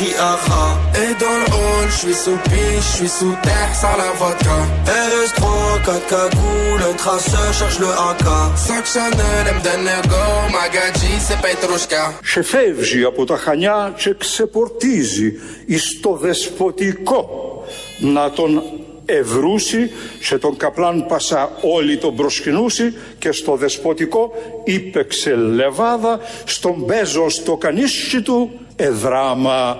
crie aha. Et dans le hall, je suis sous piche, je suis sous terre, sans la vodka. RS3, 4 cagoules, un traceur, cherche le AK. Sac Chanel, M go, Magadji, c'est Petrushka. Ξεφεύγει από τα Χανιά και ξεπορτίζει εις το δεσποτικό να τον ευρούσει σε τον καπλάν Πασά όλοι τον προσκυνούσει και στο δεσποτικό είπεξε λεβάδα στον Μπέζο στο κανίσι του εδράμα.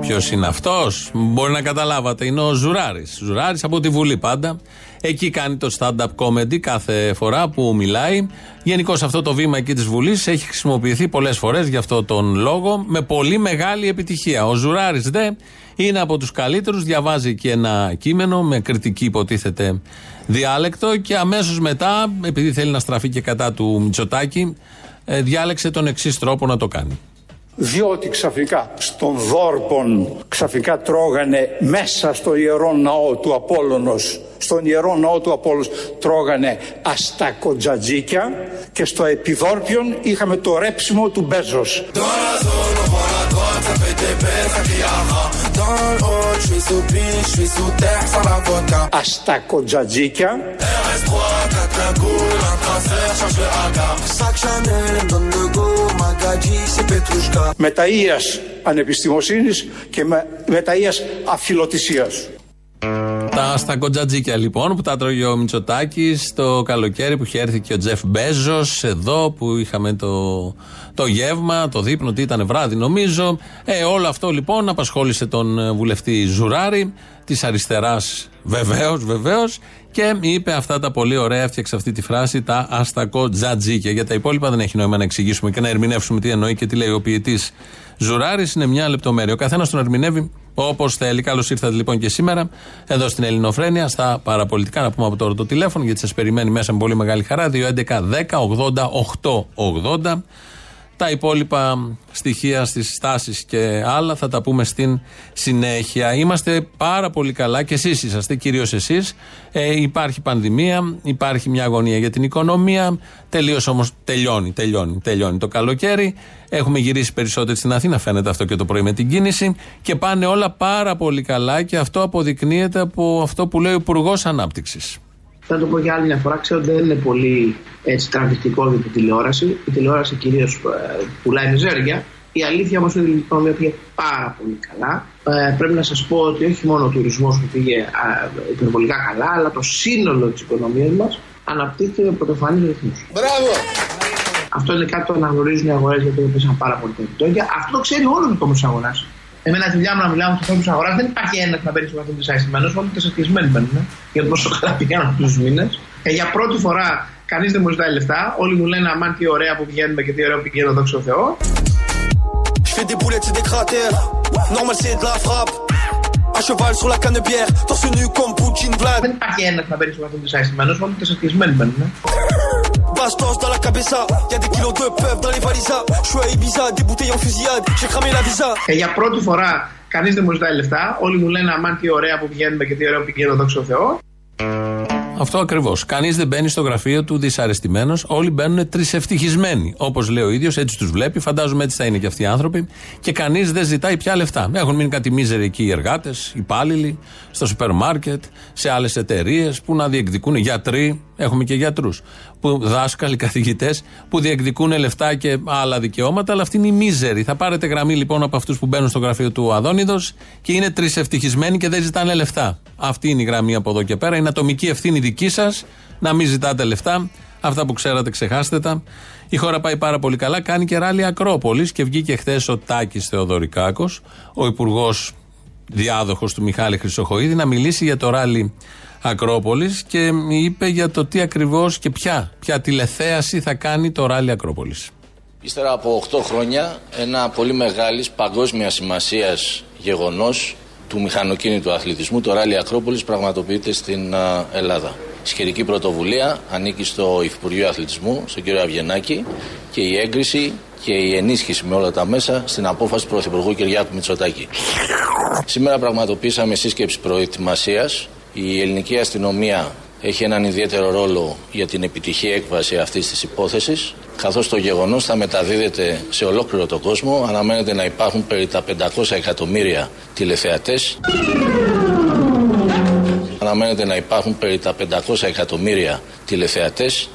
Ποιος είναι αυτός, μπορεί να καταλάβατε. Είναι ο Ζουράρης. Ζουράρης από τη Βουλή πάντα. Εκεί κάνει το stand-up comedy κάθε φορά που μιλάει. Γενικώ αυτό το βήμα εκεί της Βουλής έχει χρησιμοποιηθεί πολλές φορές για αυτό τον λόγο με πολύ μεγάλη επιτυχία. Ο Ζουράρης δε είναι από τους καλύτερους, διαβάζει και ένα κείμενο με κριτική υποτίθεται διάλεκτο και αμέσως μετά, επειδή θέλει να στραφεί και κατά του Μητσοτάκη, ε, διάλεξε τον εξής τρόπο να το κάνει. Διότι ξαφνικά στον Δόρπον ξαφνικά τρώγανε μέσα στο ιερό ναό του Απόλλωνος στον ιερό ναό του Απόλλωνος τρώγανε αστακοτζατζίκια και στο επιδόρπιον είχαμε το ρέψιμο του Μπέζος Αστακοτζατζίκια Μεταΐας ανεπιστημοσύνης και μεταΐας αφιλοτησίας. Τα στα κοντζατζίκια λοιπόν που τα τρώγει ο Μητσοτάκης το καλοκαίρι που είχε έρθει και ο Τζεφ Μπέζος εδώ που είχαμε το, το γεύμα, το δείπνο, ότι ήταν βράδυ νομίζω. Ε, όλο αυτό λοιπόν απασχόλησε τον βουλευτή Ζουράρη της αριστεράς βεβαίως, βεβαίως και είπε αυτά τα πολύ ωραία, έφτιαξε αυτή τη φράση, τα αστακό τζατζίκια. Για τα υπόλοιπα δεν έχει νόημα να εξηγήσουμε και να ερμηνεύσουμε τι εννοεί και τι λέει ο ποιητής Ζουράρης. Είναι μια λεπτομέρεια. Ο καθένας τον ερμηνεύει όπως θέλει. Καλώς ήρθατε λοιπόν και σήμερα εδώ στην Ελληνοφρένεια, στα παραπολιτικά. Να πούμε από τώρα το τηλέφωνο, γιατί σας περιμένει μέσα με πολύ μεγάλη χαρά. 211 10 80 80. Τα υπόλοιπα στοιχεία στις στάσεις και άλλα θα τα πούμε στην συνέχεια. Είμαστε πάρα πολύ καλά και εσείς είσαστε, κυρίως εσείς. Ε, υπάρχει πανδημία, υπάρχει μια αγωνία για την οικονομία. Τελείως όμως τελειώνει, τελειώνει, τελειώνει το καλοκαίρι. Έχουμε γυρίσει περισσότερο στην Αθήνα, φαίνεται αυτό και το πρωί με την κίνηση. Και πάνε όλα πάρα πολύ καλά και αυτό αποδεικνύεται από αυτό που λέει ο Υπουργός Ανάπτυξης. Θα το πω για άλλη μια φορά. Ξέρω ότι δεν είναι πολύ έτσι, τραβηχτικό για την τηλεόραση. Η τηλεόραση κυρίως ε, πουλάει μιζέρια. Η αλήθεια όμως είναι ότι η οικονομία πήγε πάρα πολύ καλά. Ε, πρέπει να σας πω ότι όχι μόνο ο τουρισμός που πήγε ε, υπερβολικά καλά, αλλά το σύνολο της οικονομίας μας αναπτύχθηκε με πρωτοφανείς ρυθμούς. Μπράβο! Αυτό είναι κάτι που αναγνωρίζουν οι αγορές γιατί έπεσαν πάρα πολύ τα επιτόκια. Αυτό το ξέρει όλο ο κόσμο της αγοράς. Εμένα τη δουλειά μου να μιλάω με τους ανθρώπους τη αγοράς δεν υπάρχει ένας να παίρνει βαθμό δυσαρεστημένο, όλοι τεσσαρτισμένοι μπαίνουν. Για το πόσο καλά πηγαίνουν αυτούς τους μήνες. Και για πρώτη φορά κανείς δεν μου ζητάει λεφτά. Όλοι μου λένε Αμάν τι ωραία που πηγαίνουμε και τι ωραία που πηγαίνω, δόξα τω Θεώ. fais des boulettes, c'est des cratères. Normal, c'est de la frappe. À cheval sur la canne bière, torse nu comme Poutine Vlad. Δεν υπάρχει ένας να παίρνει βαθμό δυσαρεστημένο, όλοι τεσσαρτισμένοι μπαίνουν. Bastos dans la cabeza, y'a des kilos de peuple dans les valisas. Je suis à Ibiza, des bouteilles en fusillade, j'ai cramé la visa. Και για πρώτη φορά κανείς δεν μου ζητάει λεφτά. Όλοι μου λένε Αμάν τι ωραία που πηγαίνουμε και τι ωραία που πηγαίνω, δόξα τω Θεώ. Αυτό ακριβώς. Κανείς δεν μπαίνει στο γραφείο του δυσαρεστημένος. Όλοι μπαίνουν τρισευτυχισμένοι. Όπως λέει ο ίδιος, έτσι τους βλέπει. Φαντάζομαι έτσι θα είναι και αυτοί οι άνθρωποι. Και κανείς δεν ζητάει πια λεφτά. Έχουν μείνει κάτι μίζεροι εκεί οι εργάτες, υπάλληλοι, στο σούπερ μάρκετ, σε άλλες εταιρείες που να διεκδικούν γιατροί. Έχουμε και γιατρούς. Δάσκαλοι, καθηγητές που διεκδικούν λεφτά και άλλα δικαιώματα. Αλλά αυτοί είναι οι μίζεροι. Θα πάρετε γραμμή λοιπόν από αυτούς που μπαίνουν στο γραφείο του Αδόνιδος και είναι τρισευτυχισμένοι και δεν ζητάνε λεφτά. Αυτή είναι η γραμμή από εδώ και πέρα. Είναι ατομική ευθύνη δική σας να μην ζητάτε λεφτά. Αυτά που ξέρατε, ξεχάστε τα. Η χώρα πάει πάρα πολύ καλά. Κάνει και ράλι Ακρόπολης και βγήκε χθες ο Τάκης Θεοδωρικάκος, ο υπουργός διάδοχος του Μιχάλη Χρυσοχοίδη, να μιλήσει για το ράλι Ακρόπολης και είπε για το τι ακριβώς και ποια, ποια τηλεθέαση θα κάνει το ράλι Ακρόπολης. Ύστερα από 8 χρόνια, ένα πολύ μεγάλης παγκόσμιας σημασίας γεγονός του μηχανοκίνητου αθλητισμού, το Ράλι Ακρόπολης, πραγματοποιείται στην Ελλάδα. Η σχετική πρωτοβουλία ανήκει στο Υφυπουργείο Αθλητισμού, στον κύριο Αυγενάκη και η έγκριση και η ενίσχυση με όλα τα μέσα στην απόφαση του Πρωθυπουργού Κυριάκου Μητσοτάκη. Σήμερα πραγματοποιήσαμε σύσκεψη προετοιμασίας. Η ελληνική αστυνομία έχει έναν ιδιαίτερο ρόλο για την επιτυχή έκβαση αυτής της υπόθεσης καθώς το γεγονός θα μεταδίδεται σε ολόκληρο τον κόσμο. Αναμένεται να υπάρχουν περί τα 500 εκατομμύρια τηλεθεατές. Αναμένεται να υπάρχουν περί τα 500 εκατομμύρια τηλεθεατές.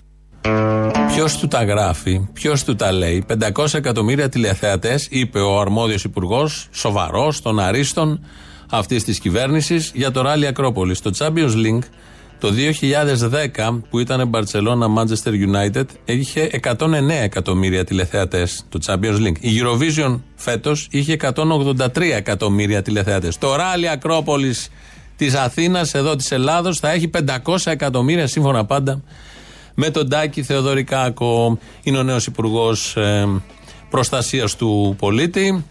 Ποιος του τα γράφει, ποιος του τα λέει. 500 εκατομμύρια τηλεθεατές, είπε ο αρμόδιος υπουργός, σοβαρός, των αρίστων αυτής της κυβέρνησης, για το ράλι Ακρόπολη. Το Champions League το 2010 που ήταν Barcelona Manchester United είχε 109 εκατομμύρια τηλεθεατές το Champions League. Η Eurovision φέτος είχε 183 εκατομμύρια τηλεθεατές. Το ράλι Ακρόπολη της Αθήνας, εδώ της Ελλάδος, θα έχει 500 εκατομμύρια σύμφωνα πάντα με τον Τάκη Θεοδωρικάκο. Είναι ο νέος Υπουργός ε, Προστασίας του Πολίτη.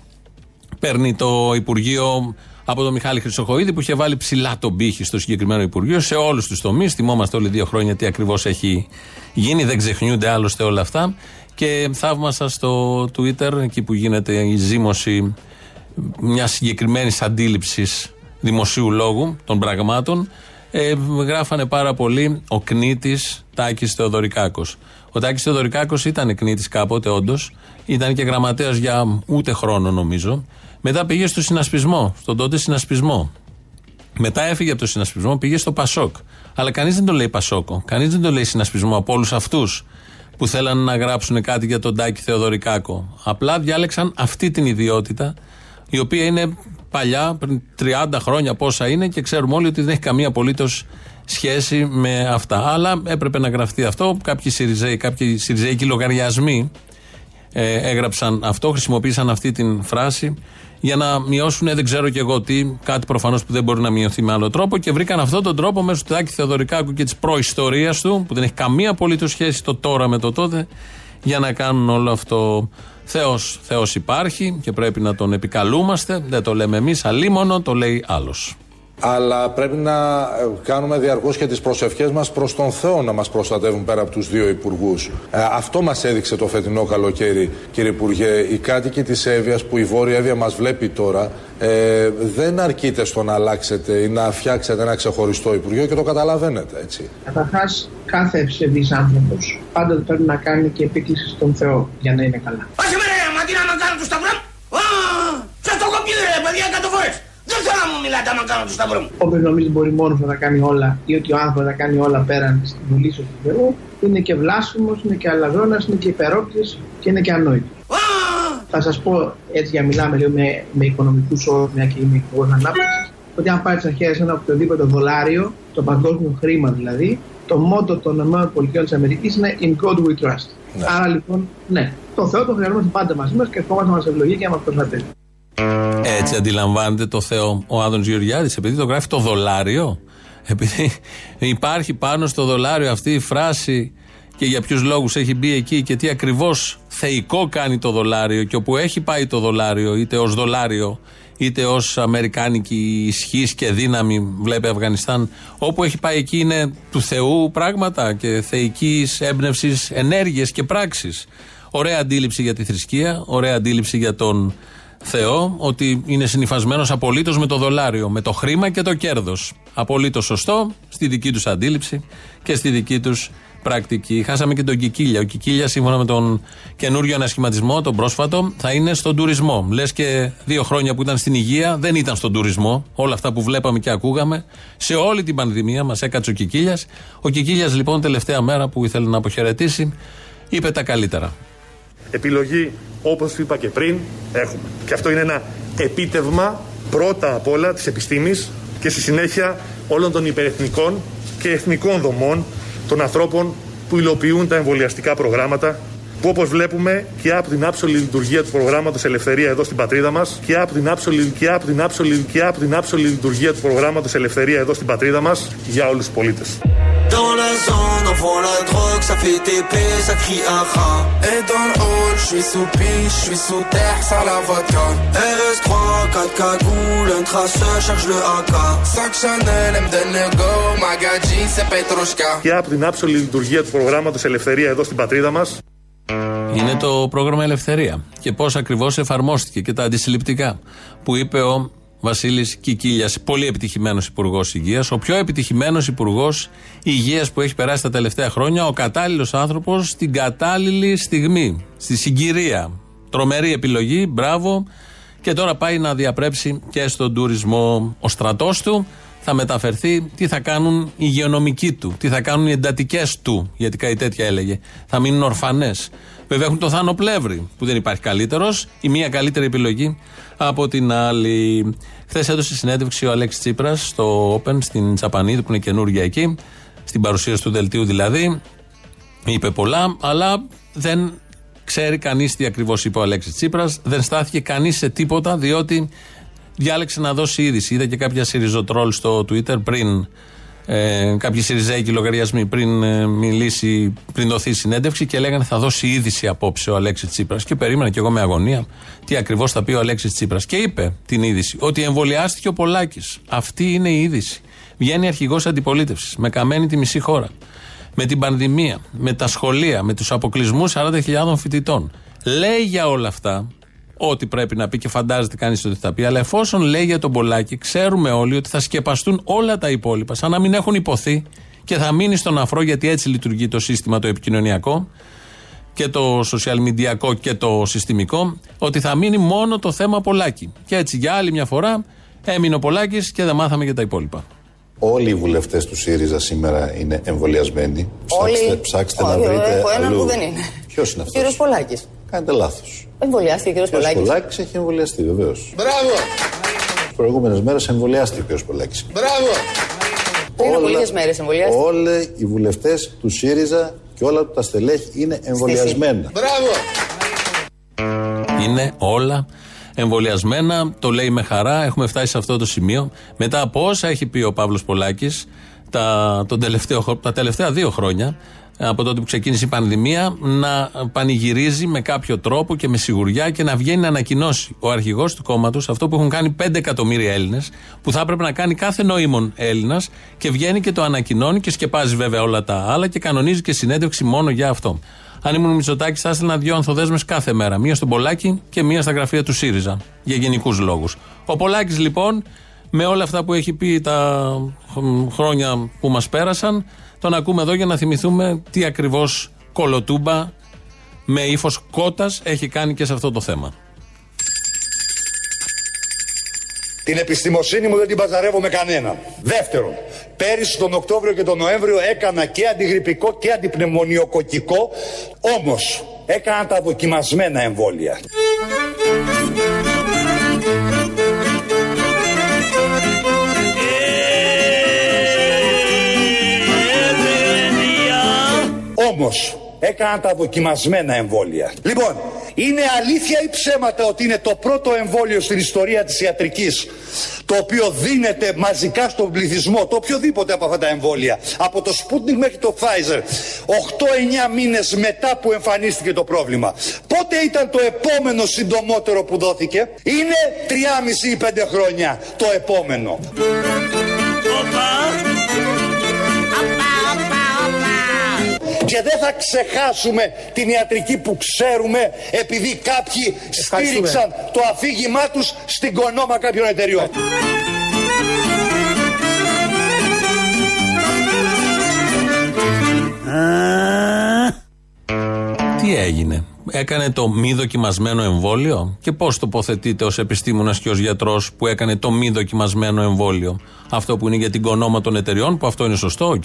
Παίρνει το Υπουργείο από τον Μιχάλη Χρυσοχοίδη που είχε βάλει ψηλά τον πύχη στο συγκεκριμένο Υπουργείο σε όλους τους τομείς. Θυμόμαστε όλοι δύο χρόνια τι ακριβώς έχει γίνει. Δεν ξεχνιούνται άλλωστε όλα αυτά. Και θαύμασα στο Twitter, εκεί που γίνεται η ζήμωση μιας συγκεκριμένης αντίληψης δημοσίου λόγου των πραγμάτων, ε, γράφανε πάρα πολύ ο κνήτης Τάκης Θεοδωρικάκος. Ο Τάκης Θεοδωρικάκος ήταν κνήτης κάποτε, όντως. Ήταν και γραμματέας για ούτε χρόνο, νομίζω. Μετά πήγε στο συνασπισμό, στον τότε συνασπισμό. Μετά έφυγε από το συνασπισμό, πήγε στο Πασόκ. Αλλά κανείς δεν το λέει Πασόκο. Κανείς δεν το λέει συνασπισμό από όλους αυτούς που θέλαν να γράψουν κάτι για τον Τάκη Θεοδωρικάκο. Απλά διάλεξαν αυτή την ιδιότητα, η οποία είναι παλιά, πριν 30 χρόνια πόσα είναι και ξέρουμε όλοι ότι δεν έχει καμία απολύτως σχέση με αυτά. Αλλά έπρεπε να γραφτεί αυτό. Κάποιοι Σιριζέοι, κάποιοι Σιριζέικοι λογαριασμοί ε, έγραψαν αυτό, χρησιμοποίησαν αυτή την φράση για να μειώσουν δεν ξέρω και εγώ τι, κάτι προφανώς που δεν μπορεί να μειωθεί με άλλο τρόπο και βρήκαν αυτόν τον τρόπο μέσω του Τάκη Θεοδωρικάκου και της προϊστορίας του, που δεν έχει καμία απολύτως σχέση το τώρα με το τότε, για να κάνουν όλο αυτό. Θεός, Θεός υπάρχει και πρέπει να τον επικαλούμαστε. Δεν το λέμε εμείς, αλίμονο, το λέει άλλος αλλά πρέπει να ε, κάνουμε διαρκώς και τις προσευχές μας προς τον Θεό να μας προστατεύουν πέρα από τους δύο υπουργούς. Ε, αυτό μας έδειξε το φετινό καλοκαίρι, κύριε Υπουργέ. Οι κάτοικοι της Εύβοιας που η Βόρεια Εύβοια μας βλέπει τώρα ε, δεν αρκείται στο να αλλάξετε ή να φτιάξετε ένα ξεχωριστό Υπουργείο και το καταλαβαίνετε έτσι. Καταρχάς, κάθε ευσεβής άνθρωπος πάντα πρέπει να κάνει και επίκληση στον Θεό για να είναι καλά. Όχι, με ρε, μα τι να κάνω τους σταυρό. Σα το κοπεί, ρε, παιδιά, κάτω φορέ. Δεν θέλω να μου μιλάτε άμα κάνω το σταυρό μου. Όποιος νομίζει μπορεί μόνος να κάνει όλα ή ότι ο άνθρωπος θα κάνει όλα πέραν της βουλής του Θεού, είναι και βλάσφημος, είναι και αλαζόνας, είναι και υπερόπτη και είναι και ανόητος. Θα σας πω έτσι για μιλάμε λίγο με, με οικονομικούς όρους, μια και είμαι υπουργός ανάπτυξης, ότι αν πάρεις στα χέρια ένα οποιοδήποτε δολάριο, το παγκόσμιο χρήμα δηλαδή, το μότο των ΗΠΑ είναι In God we trust. Ναι. Άρα λοιπόν, ναι, το Θεό το χρειαζόμαστε πάντα μαζί μας και ευχόμαστε να μας ευλογεί και να μας προστατεύει. Έτσι αντιλαμβάνεται το Θεό ο Άδων Γεωργιάδης, επειδή το γράφει το δολάριο. Επειδή υπάρχει πάνω στο δολάριο αυτή η φράση και για ποιους λόγους έχει μπει εκεί και τι ακριβώς θεϊκό κάνει το δολάριο και όπου έχει πάει το δολάριο, είτε ως δολάριο είτε ως αμερικάνικη ισχύς και δύναμη, βλέπει Αφγανιστάν, όπου έχει πάει εκεί είναι του Θεού πράγματα και θεϊκής έμπνευσης ενέργειες και πράξεις. Ωραία αντίληψη για τη θρησκεία, ωραία αντίληψη για τον Θεό ότι είναι συνυφασμένος απολύτως με το δολάριο, με το χρήμα και το κέρδος. Απολύτως σωστό στη δική τους αντίληψη και στη δική τους πρακτική. Χάσαμε και τον Κικίλια. Ο Κικίλια, σύμφωνα με τον καινούριο ανασχηματισμό, τον πρόσφατο, θα είναι στον τουρισμό. Λες και δύο χρόνια που ήταν στην υγεία δεν ήταν στον τουρισμό. Όλα αυτά που βλέπαμε και ακούγαμε. Σε όλη την πανδημία μας έκατσε ο Κικίλιας. Ο Κικίλιας, λοιπόν, τελευταία μέρα που ήθελε να αποχαιρετήσει, είπε τα καλύτερα. Επιλογή, όπως είπα και πριν, έχουμε. Και αυτό είναι ένα επίτευγμα πρώτα απ' όλα της επιστήμης και στη συνέχεια όλων των υπερεθνικών και εθνικών δομών των ανθρώπων που υλοποιούν τα εμβολιαστικά προγράμματα που όπως βλέπουμε και από την άψολη λειτουργία του προγράμματος Ελευθερία εδώ στην πατρίδα μας και από την άψολη, και από την άψολη, και από την άψολη λειτουργία του προγράμματος Ελευθερία εδώ στην πατρίδα μας για όλους τους πολίτες. Dans la zone, on vend la drogue, ça fait TP, ça crie aha. Et dans le hall, je suis sous piche, je suis sous terre, ça la vodka. RS3, 4 cagoules, un traceur, charge le AK. 5 Chanel, M de Nego, Magadji, c'est Petrushka. Και από την άψολη λειτουργία του προγράμματος Ελευθερία εδώ στην πατρίδα μας. Είναι το πρόγραμμα Ελευθερία. Και πώς ακριβώς εφαρμόστηκε και τα αντισυλληπτικά που είπε ο Βασίλης Κικίλιας. Πολύ επιτυχημένος Υπουργός Υγείας. Ο πιο επιτυχημένος Υπουργός Υγείας που έχει περάσει τα τελευταία χρόνια. Ο κατάλληλος άνθρωπος στην κατάλληλη στιγμή. Στη συγκυρία. Τρομερή επιλογή. Μπράβο. Και τώρα πάει να διαπρέψει και στον τουρισμό. Ο στρατός του θα μεταφερθεί. Τι θα κάνουν οι υγειονομικοί του. Τι θα κάνουν οι εντατικές του. Γιατί κάτι τέτοια έλεγε. Θα μείνουν ορφανές. Βέβαια έχουν το Θάνο Πλεύρη που δεν υπάρχει καλύτερος. Η μία καλύτερη επιλογή από την άλλη. Χθες έδωσε συνέντευξη ο Αλέξης Τσίπρας στο Open στην Τσαπανίδη που είναι καινούργια εκεί. Στην παρουσίαση του δελτίου δηλαδή. Είπε πολλά, αλλά δεν ξέρει κανείς τι ακριβώς είπε ο Αλέξης Τσίπρας. Δεν στάθηκε κανείς σε τίποτα, διότι διάλεξε να δώσει είδηση. Είδα και κάποια σιριζοτρόλ στο Twitter πριν ε, κάποιοι Σιριζέικοι λογαριασμοί πριν ε, μιλήσει, πριν δοθεί συνέντευξη και λέγανε θα δώσει είδηση απόψε ο Αλέξης Τσίπρας. Και περίμενα και εγώ με αγωνία τι ακριβώς θα πει ο Αλέξης Τσίπρας. Και είπε την είδηση ότι εμβολιάστηκε ο Πολάκης. Αυτή είναι η είδηση. Βγαίνει αρχηγός αντιπολίτευσης με καμένη τη μισή χώρα. Με την πανδημία, με τα σχολεία, με τους αποκλεισμούς 40.000 φοιτητών. Λέει για όλα αυτά ό,τι πρέπει να πει και φαντάζεται κανείς ότι θα πει. Αλλά εφόσον λέει για τον Πολάκη, ξέρουμε όλοι ότι θα σκεπαστούν όλα τα υπόλοιπα, σαν να μην έχουν υποθεί και θα μείνει στον αφρό, γιατί έτσι λειτουργεί το σύστημα το επικοινωνιακό και το social media και το συστημικό, ότι θα μείνει μόνο το θέμα Πολάκη. Και έτσι για άλλη μια φορά έμεινε ο Πολάκης και δεν μάθαμε για τα υπόλοιπα. Όλοι οι βουλευτές του ΣΥΡΙΖΑ σήμερα είναι εμβολιασμένοι. Όλοι... Ψάξτε, ψάξτε να βρείτε. Έχω ένα αλλού. που δεν είναι. Ποιος είναι αυτός; Κύριος Πολάκης. Κάνετε λάθος. Εμβολιάστηκε ο κύριος Ο Πολάκης. Πολάκης έχει εμβολιαστεί, βεβαίως. Μπράβο! Τις προηγούμενες μέρες εμβολιάστηκε ο κ. Πολάκης. Μπράβο! Πριν από λίγες μέρες εμβολιάστηκε. Όλοι οι βουλευτές του ΣΥΡΙΖΑ και όλα του τα στελέχη είναι εμβολιασμένα. Μπράβο! Είναι όλα εμβολιασμένα. Το λέει με χαρά. Έχουμε φτάσει σε αυτό το σημείο. Μετά από όσα έχει πει ο Παύλος Πολάκης τα, τον τελευταίο, χρο- τα τελευταία δύο χρόνια, από τότε που ξεκίνησε η πανδημία, να πανηγυρίζει με κάποιο τρόπο και με σιγουριά και να βγαίνει να ανακοινώσει ο αρχηγός του κόμματος αυτό που έχουν κάνει 5 εκατομμύρια Έλληνες, που θα έπρεπε να κάνει κάθε νοήμων Έλληνας και βγαίνει και το ανακοινώνει και σκεπάζει βέβαια όλα τα άλλα και κανονίζει και συνέντευξη μόνο για αυτό. Αν ήμουν Μητσοτάκης, θα έστελνα δύο ανθοδέσμες κάθε μέρα. Μία στον Πολάκη και μία στα γραφεία του ΣΥΡΙΖΑ. Για γενικούς λόγους. Ο Πολάκης λοιπόν, με όλα αυτά που έχει πει τα χ- χρόνια που μας πέρασαν, τον ακούμε εδώ για να θυμηθούμε τι ακριβώς κολοτούμπα με ύφος κότας έχει κάνει και σε αυτό το θέμα. Την επιστημοσύνη μου δεν την παζαρεύω με κανέναν. Δεύτερον, πέρυσι τον Οκτώβριο και τον Νοέμβριο έκανα και αντιγρυπικό και αντιπνευμονιοκοκικό, όμως έκανα τα δοκιμασμένα εμβόλια. Όμως έκανα τα δοκιμασμένα εμβόλια. Λοιπόν, είναι αλήθεια ή ψέματα ότι είναι το πρώτο εμβόλιο στην ιστορία της ιατρικής το οποίο δίνεται μαζικά στον πληθυσμό, το οποιοδήποτε από αυτά τα εμβόλια, από το Sputnik μέχρι το Pfizer, 8-9 μήνες μετά που εμφανίστηκε το πρόβλημα. Πότε ήταν το επόμενο συντομότερο που δόθηκε; Είναι 3,5 ή 5 χρόνια το επόμενο. Και δεν θα ξεχάσουμε την ιατρική που ξέρουμε επειδή κάποιοι στήριξαν το αφήγημά τους στην κονόμα κάποιων εταιριών. Τι έγινε; Έκανε το μη δοκιμασμένο εμβόλιο; Και πώς τοποθετείται ως επιστήμονας και ως γιατρός που έκανε το μη δοκιμασμένο εμβόλιο; Αυτό που είναι για την κονόμα των εταιριών, που αυτό είναι σωστό, οκ,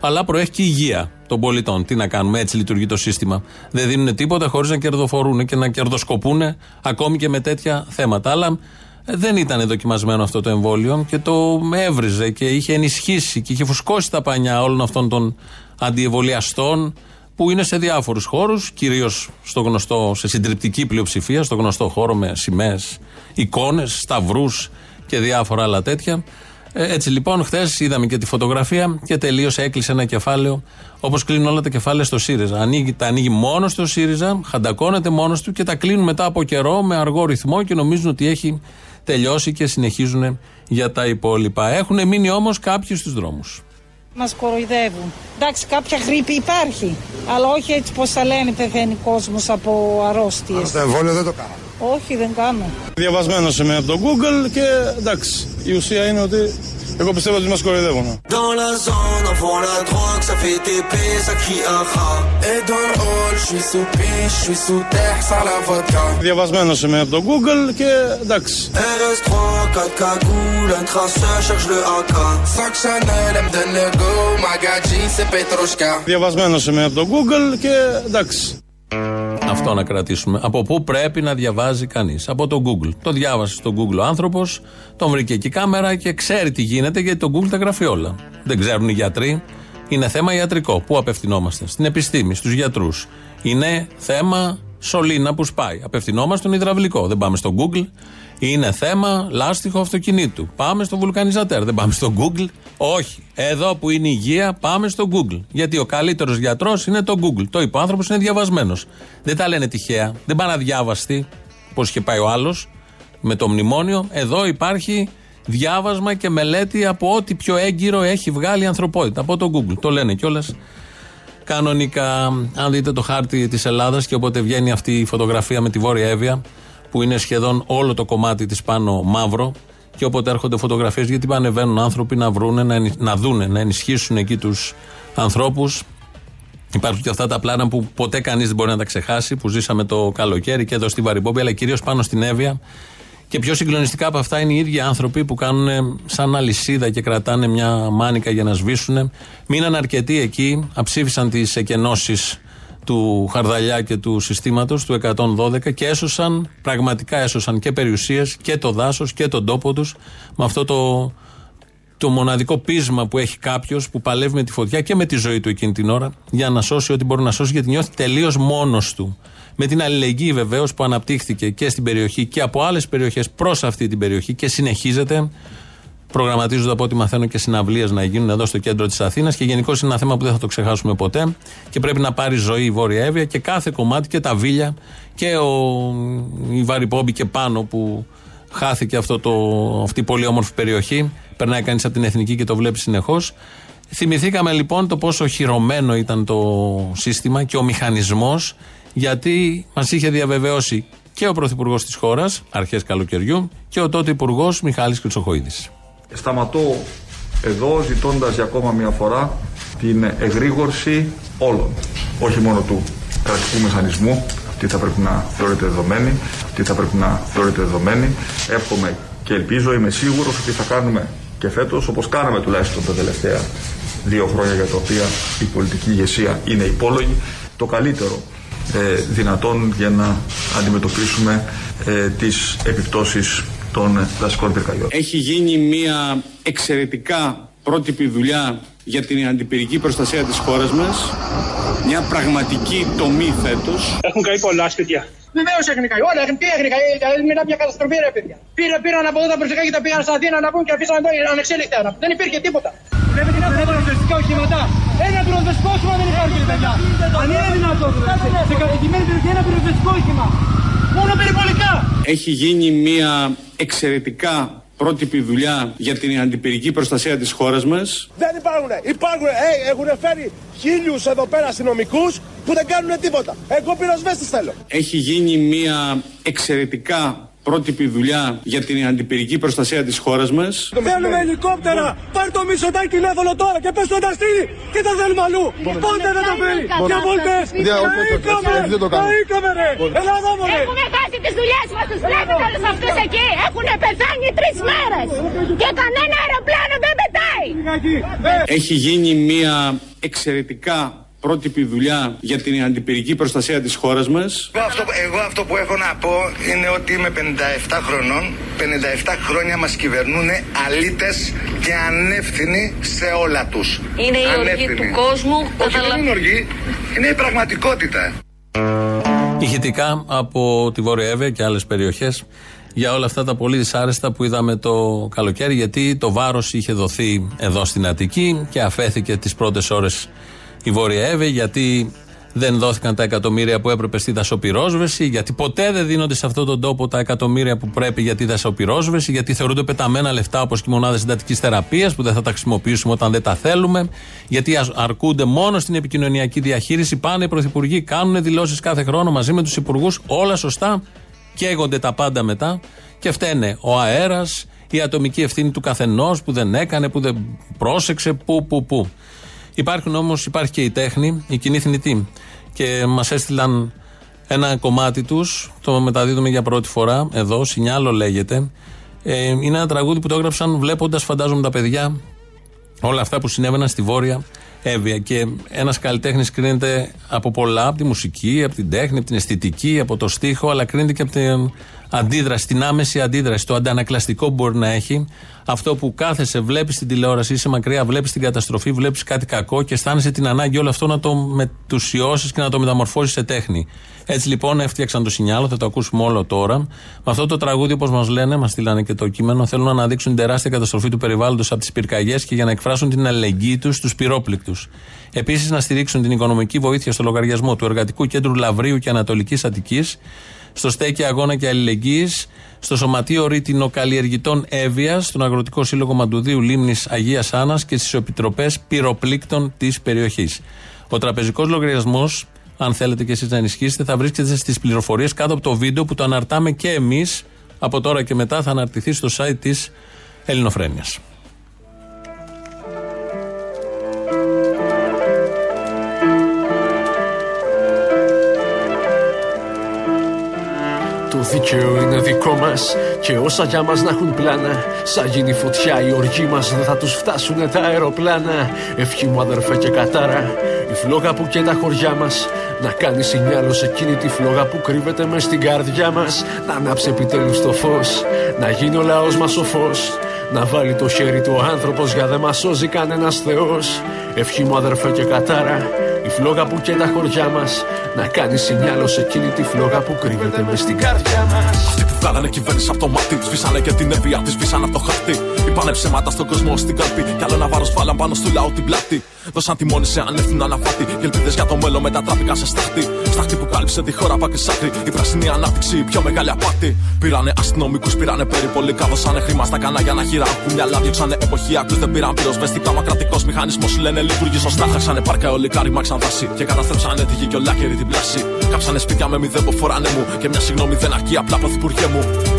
αλλά προέχει και η υγεία των πολιτών. Τι να κάνουμε, έτσι λειτουργεί το σύστημα. Δεν δίνουν τίποτα χωρίς να κερδοφορούν και να κερδοσκοπούν ακόμη και με τέτοια θέματα. Αλλά ε, δεν ήταν δοκιμασμένο αυτό το εμβόλιο και το έβριζε και είχε ενισχύσει και είχε φουσκώσει τα πανιά όλων αυτών των αντιεμβολιαστών που είναι σε διάφορους χώρους, κυρίως στο γνωστό, σε συντριπτική πλειοψηφία, στο γνωστό χώρο με σημαίες, εικόνες, σταυρούς και διάφορα άλλα τέτοια. Ε, έτσι λοιπόν, χθες είδαμε και τη φωτογραφία και τελείωσε, έκλεισε ένα κεφάλαιο όπως κλείνουν όλα τα κεφάλαια στο ΣΥΡΙΖΑ. Ανοίγει, τα ανοίγει μόνος στο ΣΥΡΙΖΑ, χαντακώνεται μόνος του και τα κλείνουν μετά από καιρό με αργό ρυθμό και νομίζουν ότι έχει τελειώσει και συνεχίζουν για τα υπόλοιπα. Έχουν μείνει όμως κάποιοι στους δρόμους. Μας κοροϊδεύουν. Εντάξει, κάποια γρήπη υπάρχει, αλλά όχι έτσι πως θα λένε πεθαίνει κόσμος από αρρώστιες. Το εμβόλιο δεν το κάναμε. Όχι, δεν κάνω. Διαβασμένο είμαι από το Google και εντάξει, η ουσία είναι ότι εγώ πιστεύω ότι μα κοροϊδεύουν. Dans la zone, on vend la drogue, ça fait TP, ça crie aha. Et dans le hall, je suis sous piche, je suis sous terre, sans la vodka. Διαβασμένο είμαι από το Google και εντάξει. RS3, 4 cagoules, un traceur cherche le AK. 5 Chanel, elle me donne le go, Magadji, c'est Petrushka. Διαβασμένο είμαι από το Google και εντάξει. Αυτό να κρατήσουμε. Από πού πρέπει να διαβάζει κανείς; Από το Google. Το διάβασε στο Google ο άνθρωπος, τον βρήκε εκεί κάμερα και ξέρει τι γίνεται γιατί το Google τα γράφει όλα. Δεν ξέρουν οι γιατροί. Είναι θέμα ιατρικό. Πού απευθυνόμαστε; Στην επιστήμη, στους γιατρούς. Είναι θέμα σωλήνα που σπάει. Απευθυνόμαστε στον υδραυλικό. Δεν πάμε στο Google. Είναι θέμα λάστιχο αυτοκινήτου. Πάμε στο βουλκανιζατέρ. Δεν πάμε στο Google. Όχι. Εδώ που είναι η υγεία, πάμε στο Google. Γιατί ο καλύτερος γιατρός είναι το Google. Το είπε ο άνθρωπος είναι διαβασμένος. Δεν τα λένε τυχαία. Δεν πάνε αδιάβαστοι, όπω είχε πάει ο άλλος με το μνημόνιο. Εδώ υπάρχει διάβασμα και μελέτη από ό,τι πιο έγκυρο έχει βγάλει η ανθρωπότητα. Από το Google. Το λένε κιόλας. Κανονικά, αν δείτε το χάρτη της Ελλάδας και όποτε βγαίνει αυτή η φωτογραφία με τη Βόρεια Εύβοια, που είναι σχεδόν όλο το κομμάτι της πάνω μαύρο, και όποτε έρχονται φωτογραφίες, γιατί πανεβαίνουν άνθρωποι να βρούνε, να, ενι- να δούνε, να ενισχύσουν εκεί τους ανθρώπους. Υπάρχουν και αυτά τα πλάνα που ποτέ κανείς δεν μπορεί να τα ξεχάσει, που ζήσαμε το καλοκαίρι και εδώ στη Βαρυμπόμπη, αλλά κυρίως πάνω στην Εύβοια. Και πιο συγκλονιστικά από αυτά είναι οι ίδιοι άνθρωποι που κάνουν σαν αλυσίδα και κρατάνε μια μάνικα για να σβήσουν. Μείναν αρκετοί εκεί, αψήφισαν τις εκενώσεις του Χαρδαλιά και του συστήματος του 112 και έσωσαν, πραγματικά έσωσαν και περιουσίες και το δάσος και τον τόπο τους με αυτό το, το μοναδικό πείσμα που έχει κάποιος που παλεύει με τη φωτιά και με τη ζωή του εκείνη την ώρα για να σώσει ό,τι μπορεί να σώσει γιατί νιώθει τελείως μόνος του. Με την αλληλεγγύη βεβαίως που αναπτύχθηκε και στην περιοχή και από άλλες περιοχές προς αυτή την περιοχή και συνεχίζεται. Προγραμματίζονται από ό,τι μαθαίνω και συναυλίες να γίνουν εδώ στο κέντρο της Αθήνας και γενικώ είναι ένα θέμα που δεν θα το ξεχάσουμε ποτέ και πρέπει να πάρει ζωή η Βόρεια Εύβοια και κάθε κομμάτι και τα βίλια και ο, η Βαρυπόμπη και πάνω που χάθηκε αυτό το, αυτή η πολύ όμορφη περιοχή. Περνάει κανείς από την εθνική και το βλέπει συνεχώς. Θυμηθήκαμε λοιπόν το πόσο χειρωμένο ήταν το σύστημα και ο μηχανισμός, γιατί μας είχε διαβεβαιώσει και ο Πρωθυπουργός της χώρας, αρχές καλοκαιριού, και ο τότε Υπουργός Μιχάλης Χρυσοχοίδη. Σταματώ εδώ ζητώντας για ακόμα μια φορά την εγρήγορση όλων, όχι μόνο του κρατικού μηχανισμού, αυτή θα πρέπει να θεωρείται δεδομένη, αυτή θα πρέπει να θεωρείται δεδομένη. Εύχομαι και ελπίζω, είμαι σίγουρος ότι θα κάνουμε και φέτος, όπως κάναμε τουλάχιστον τα τελευταία δύο χρόνια για τα οποία η πολιτική ηγεσία είναι υπόλογη, το καλύτερο ε, δυνατόν για να αντιμετωπίσουμε ε, τις επιπτώσεις των δασικών πυρκαγιών. Έχει γίνει μια εξαιρετικά πρότυπη δουλειά για την αντιπυρική προστασία της χώρας μας. Μια πραγματική τομή φέτος. Έχουν καεί πολλά σπίτια. Βεβαίως έχουν καεί. Όλα έχουν, τι έχουν καεί; Δηλαδή μιλά μια καταστροφή, ρε παιδιά. Πήρα, πήραν από εδώ τα προσεχά και τα πήγαν στην Αθήνα να μπουν και αφήσαν εδώ ανεξέλεκτα. Δεν υπήρχε τίποτα. Βλέπετε να έχουν πυροσβεστικά οχήματα. Ένα πυροσβεστικό όχημα δεν υπάρχει, ρε παιδιά. Αν είναι δυνατόν, σε κατοικημένη περιοχή ένα πυροσβεστικό όχημα. Μόνο περιπολικά. Έχει γίνει μια εξαιρετικά πρότυπη δουλειά για την αντιπυρική προστασία της χώρας μας. Δεν υπάρχουν. Υπάρχουν. Ε, έχουν φέρει χίλιους εδώ πέρα αστυνομικούς που δεν κάνουν τίποτα. Εγώ πυροσβέστης θέλω. Έχει γίνει μια εξαιρετικά πρότυπη δουλειά για την αντιπυρική προστασία της χώρας μας. Θέλουμε ελικόπτερα. Πάρ το μισοτάκι τηλέφωνο τώρα και πες το ανταστήρι και τα θέλουμε αλλού. Πότε δεν το φέρει. Για βολτές. Καήκαμε. Καήκαμε ρε. Ελλάδα μου ρε. Έχουμε χάσει τις δουλειές μας, τους βλέπετε όλους αυτούς εκεί. Έχουν πεθάνει τρεις μέρες και κανένα αεροπλάνο δεν πετάει. Έχει γίνει μια εξαιρετικά πρότυπη δουλειά για την αντιπυρική προστασία της χώρας μας. Εγώ αυτό, εγώ αυτό που έχω να πω είναι ότι είμαι 57 χρονών. 57 χρόνια μας κυβερνούν αλήτες και ανεύθυνοι σε όλα τους. Είναι η οργή Ανεύθυνοι. του κόσμου. Όχι, δεν είναι οργή. Είναι η πραγματικότητα. Ηχητικά από τη Βόρεια Εύβοια και άλλες περιοχές για όλα αυτά τα πολύ δυσάρεστα που είδαμε το καλοκαίρι, γιατί το βάρος είχε δοθεί εδώ στην Αττική και αφέθηκε τις πρώτες ώρες η Βόρεια Εύβοια, γιατί δεν δόθηκαν τα εκατομμύρια που έπρεπε στη δασοπυρόσβεση, γιατί ποτέ δεν δίνονται σε αυτόν τον τόπο τα εκατομμύρια που πρέπει για τη δασοπυρόσβεση, γιατί θεωρούνται πεταμένα λεφτά όπως και οι μονάδες συντατικής θεραπείας που δεν θα τα χρησιμοποιήσουμε όταν δεν τα θέλουμε, γιατί α- αρκούνται μόνο στην επικοινωνιακή διαχείριση. Πάνε οι πρωθυπουργοί, κάνουν δηλώσεις κάθε χρόνο μαζί με τους υπουργούς, όλα σωστά. Καίγονται τα πάντα μετά και φταίνε ο αέρας, η ατομική ευθύνη του καθενός που δεν έκανε, που δεν πρόσεξε, που, που, που. Υπάρχουν όμως, υπάρχει και η τέχνη, η κοινή θνητή. Και μας έστειλαν ένα κομμάτι τους, το μεταδίδουμε για πρώτη φορά εδώ, Σινιάλο λέγεται. Ε, είναι ένα τραγούδι που το έγραψαν βλέποντας, φαντάζομαι, τα παιδιά όλα αυτά που συνέβαιναν στη Βόρεια Εύβοια. Και ένας καλλιτέχνης κρίνεται από πολλά, από τη μουσική, από την τέχνη, από την αισθητική, από το στίχο, αλλά κρίνεται και από την αντίδραση, την άμεση αντίδραση, το αντανακλαστικό που μπορεί να έχει. Αυτό που κάθεσαι, βλέπεις την τηλεόραση, είσαι μακριά, βλέπεις την καταστροφή, βλέπεις κάτι κακό και αισθάνεσαι την ανάγκη όλο αυτό να το μετουσιώσεις και να το μεταμορφώσεις σε τέχνη. Έτσι λοιπόν έφτιαξαν το σινιάλο, θα το ακούσουμε όλο τώρα. Με αυτό το τραγούδι, όπως μας λένε, μας στείλανε και το κείμενο, θέλουν να αναδείξουν την τεράστια καταστροφή του περιβάλλοντος από τις πυρκαγιές και για να εκφράσουν την αλληλεγγύη τους στους πυρόπληκτους. Επίσης να στηρίξουν την οικονομική βοήθεια στο λογαριασμό του Εργατικού Κέντρου Λαβρίου και Ανατολικής Αττικής, στο Στέκι Αγώνα και Αλληλεγγύης, στο Σωματείο Ρήτινο-Καλλιεργητών Εύβοιας, στον Αγροτικό Σύλλογο Μαντουδίου Λίμνης Αγίας Άννα και στις επιτροπές πυροπλήκτων της περιοχής. Ο τραπεζικός λογαριασμός αν θέλετε και εσείς να ενισχύσετε, θα βρίσκεται στις πληροφορίες κάτω από το βίντεο που το αναρτάμε και εμείς. Από τώρα και μετά θα αναρτηθεί στο site της Ελληνοφρένειας. Το δίκαιο είναι δικό μας και όσα για μας να έχουν πλάνα. Σαν γίνει φωτιά η οργή μας δεν θα τους φτάσουν τα αεροπλάνα. Ευχή μου αδερφέ και κατάρα, η φλόγα που και τα χωριά μας να κάνει σινιάλο σε εκείνη τη φλόγα που κρύβεται μες στην καρδιά μας. Να ανάψει επιτέλους το φως, να γίνει ο λαός μας ο φως. Να βάλει το χέρι του ο άνθρωπος για δεν μας σώζει κανένας Θεός. Ευχή μου αδερφέ και κατάρα, η φλόγα που και τα χωριά μας. Να κάνεις σινιάλο σε εκείνη τη φλόγα που κρύβεται μες στην καρδιά μας. Αυτοί που βγάλανε κυβέρνηση από το μάτι, σβήσανε και την ευεία της, σβήσανε από το χαρτί. Είπανε ψέματα στον κόσμο στην καρπή, κι άλλο ένα βάρος βάλαν πάνω στο λαό την πλάτη. Δώσαν τη μόνη σε ανεύθυνο αναβάτη. Και ελπίδες για το μέλλον μετατράπηκαν σε στάχτη. Στάχτη που κάλυψε τη χώρα πά και σάκρη. Η πράσινη ανάπτυξη, η πιο μεγάλη απάτη. Πήρανε αστυνομικούς, πήρανε περιπολικά. Δώσανε χρήμα στα κανάλια να χειράγουν μυαλά. Διώξανε εποχιακού, δεν πήραν πυροσβεστικά. Μα κρατικός μηχανισμός λένε λειτουργεί σωστά. Χάξανε πάρκα ολικά, ρημάξαν δάση. Και καταστρέψανε τη γη και ολάκερη την πλάση. Κάψανε σπίτια με μηδέν που φοράνε μου. Και μια συγγνώμη δεν αρκεί απλά πρωθυπουργέ μου.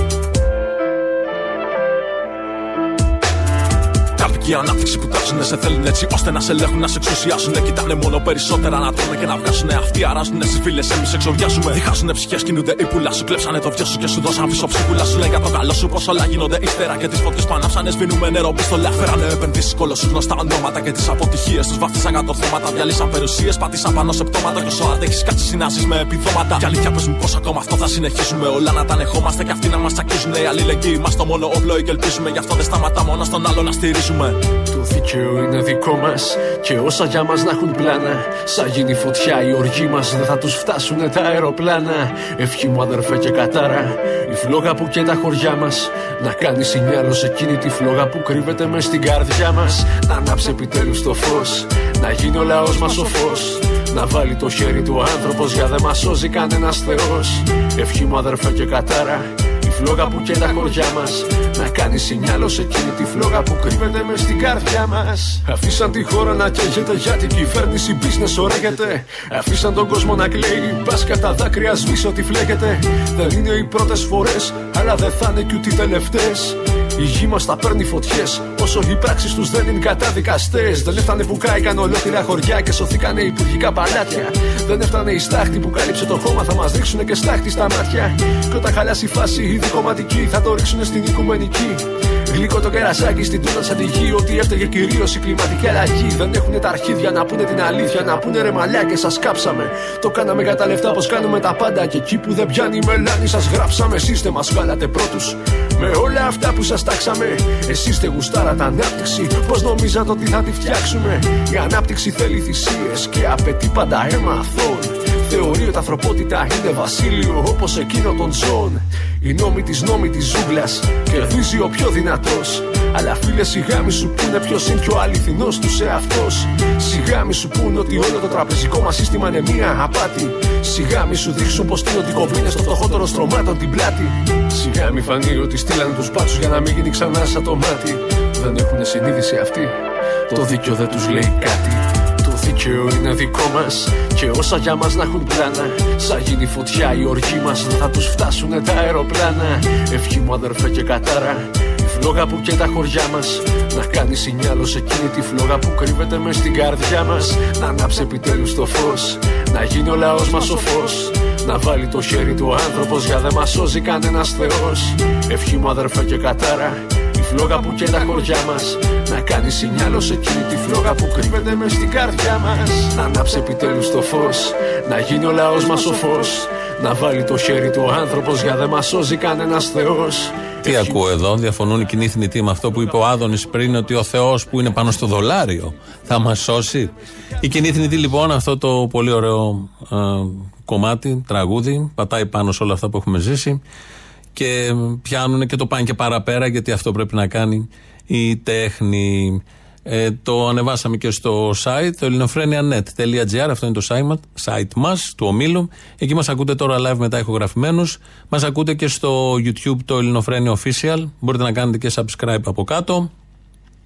Η ανάπτυξη που τάζουνε σε θέλουν έτσι ώστε να σε ελέγχουν, να σε εξουσιάσουν. Κοιτάνε μόνο περισσότερα να τρώνε και να βγάζουν. Αυτοί αράζουν στις φίλες, εμείς εξοδιάζουμε. Διχάζουν ψυχές, κινούνται οι πουλά σου. Κλέψανε το βιό σου και σου δώσαν πίσω ψυχούλα σου. Λέει για το καλό σου πω όλα γίνονται ύστερα και τις φωτιές πανάψανε. Σβήνουμε νερό πιστολιά. Φέρανε επενδύσεις κολοσσούς γνωστά ονόματα και τις αποτυχίες τους. Βάφτισαν κατορθώματα, διαλύσαν περιουσίες, πατήσαν πάνω σε πτώματα. Και όσο αντέχεις κάτι συνάζει με επιδόματα. Και αλήθεια πες μου πώ ακόμα αυτό θα συνεχίσουμε. Όλα να τα ανεχόμαστε και αυτοί να μας τσακίζουν. Οι αλληλεγγύοι μας το μόνο όπλο και ελπίζουμε. Γι' αυτό δεν σταματά μόνο στον άλλο να στηρίζουμε. Το δίκαιο είναι δικό μας και όσα για μας να έχουν πλάνα. Σαν γίνει φωτιά η οργή μας δεν θα τους φτάσουν τα αεροπλάνα. Ευχή μου αδερφέ και κατάρα, η φλόγα που και τα χωριά μας. Να κάνει σινιάλο σε εκείνη τη φλόγα που κρύβεται μες στην καρδιά μας. Να ανάψει επιτέλους το φως, να γίνει ο λαός μας ο φως. Να βάλει το χέρι του άνθρωπος για δεν μας σώζει κανένας Θεός. Ευχή μου αδερφέ και κατάρα, φλόγα που και τα χωριά μας. Να κάνεις σινιάλο σε εκείνη τη φλόγα που κρύβεται μες στην καρδιά μας. Αφήσαν τη χώρα να καίγεται γιατί η κυβέρνηση business ωραίγεται. Αφήσαν τον κόσμο να κλαίει, πας τα δάκρυα σβήσει ό,τι φλέγεται. Δεν είναι οι πρώτες φορές, αλλά δεν θα είναι και ούτε οι τελευταίες. Η γη μας τα παίρνει φωτιές. Όσο οι πράξεις τους δεν είναι καταδικαστές. Δεν έφτανε που κάηκαν ολόκληρα χωριά και σωθήκανε υπουργικά παλάτια. Δεν έφτανε η στάχτη που κάλυψε το χώμα. Θα μας ρίξουν και στάχτη στα μάτια. Και όταν χαλάσει η φάση, η δικοματική θα το ρίξουν στην οικουμενική. Γλυκό το κερασάκι στην τούτα σαν τη γη. Ότι έφταιγε κυρίως η κλιματική αλλαγή. Δεν έχουν τα αρχίδια να πούνε την αλήθεια. Να πούνε ρε μαλλιά και σας κάψαμε. Το κάναμε για τα λεφτά πω κάνουμε τα πάντα. Και εκεί που δεν πιάνει η μελάνη σας γράψαμε. Εσείς δεν μας βγάλατε πρώτους. Με όλα αυτά που σας τάξαμε. Εσείς δεν γουστάρατε ανάπτυξη. Πώς νομίζατε ότι θα τη φτιάξουμε. Η ανάπτυξη θέλει θυσίες και απαιτεί πάντα αίμα αθώων. Θεωρεί ότι ανθρωπότητα είναι βασίλειο όπως εκείνο των ζώων. Η νόμη της νόμη της ζούγκλας κερδίζει ο πιο δυνατός. Αλλά φίλε, σιγά μη σου πούνε ποιος είναι πιο αληθινός τους εαυτός. Σιγά μη σου πούνε ότι όλο το τραπεζικό μας σύστημα είναι μία απάτη. Σιγά μη σου δείξουν πως ότι κομπίνε στο φτωχότερο στρωμάτων την πλάτη. Σιγά μη φανεί ότι στείλανε τους μπάτσους για να μην γίνει ξανά σαν το μάτι. Δεν έχουν συνείδηση αυτοί. Το δίκιο δεν τους λέει κάτι δικαίωμα είναι δικό μας. Και όσα για μας να έχουν πλάνα. Σαν γίνει φωτιά η οργή μας, δεν θα τους φτάσουν τα αεροπλάνα. Ευχή μου αδερφέ και κατάρα. Η φλόγα που και τα χωριά μας. Να κάνει σινιάλο σε εκείνη τη φλόγα που κρύβεται μες στην καρδιά μας. Να ανάψει επιτέλους το φως. Να γίνει ο λαός μας ο φως. Να βάλει το χέρι του άνθρωπος για δεν μας σώζει κανένας Θεός. Ευχή μου αδερφέ και κατάρα. Η φλόγα που και τα χωριά μας. Να κάνει σινιάλο σε εκείνη τη φλόγα που κρύβεται μες στην καρδιά μας. Να ανάψει επιτέλους το φως. Να γίνει ο λαός μας ο φως. Να βάλει το χέρι του άνθρωπος για δεν μας σώζει κανένας Θεός. Τι ακούω εδώ, διαφωνούν οι κοινοί θνητοί με αυτό που είπε ο Άδωνης πριν, ότι ο Θεός που είναι πάνω στο δολάριο θα μας σώσει. Οι κοινοί θνητοί λοιπόν, αυτό το πολύ ωραίο ε, κομμάτι, τραγούδι, πατάει πάνω σε όλα αυτά που έχουμε ζήσει και πιάνουν και το πάνε και παραπέρα γιατί αυτό πρέπει να κάνει η τέχνη. Ε, το ανεβάσαμε και στο site, το ελληνοφρένια.net.gr. Αυτό είναι το site, site μας, του ομίλου. Εκεί μας ακούτε τώρα live μετά ηχογραφημένους. Μας ακούτε και στο YouTube το Ελληνοφρένια Official. Μπορείτε να κάνετε και subscribe από κάτω.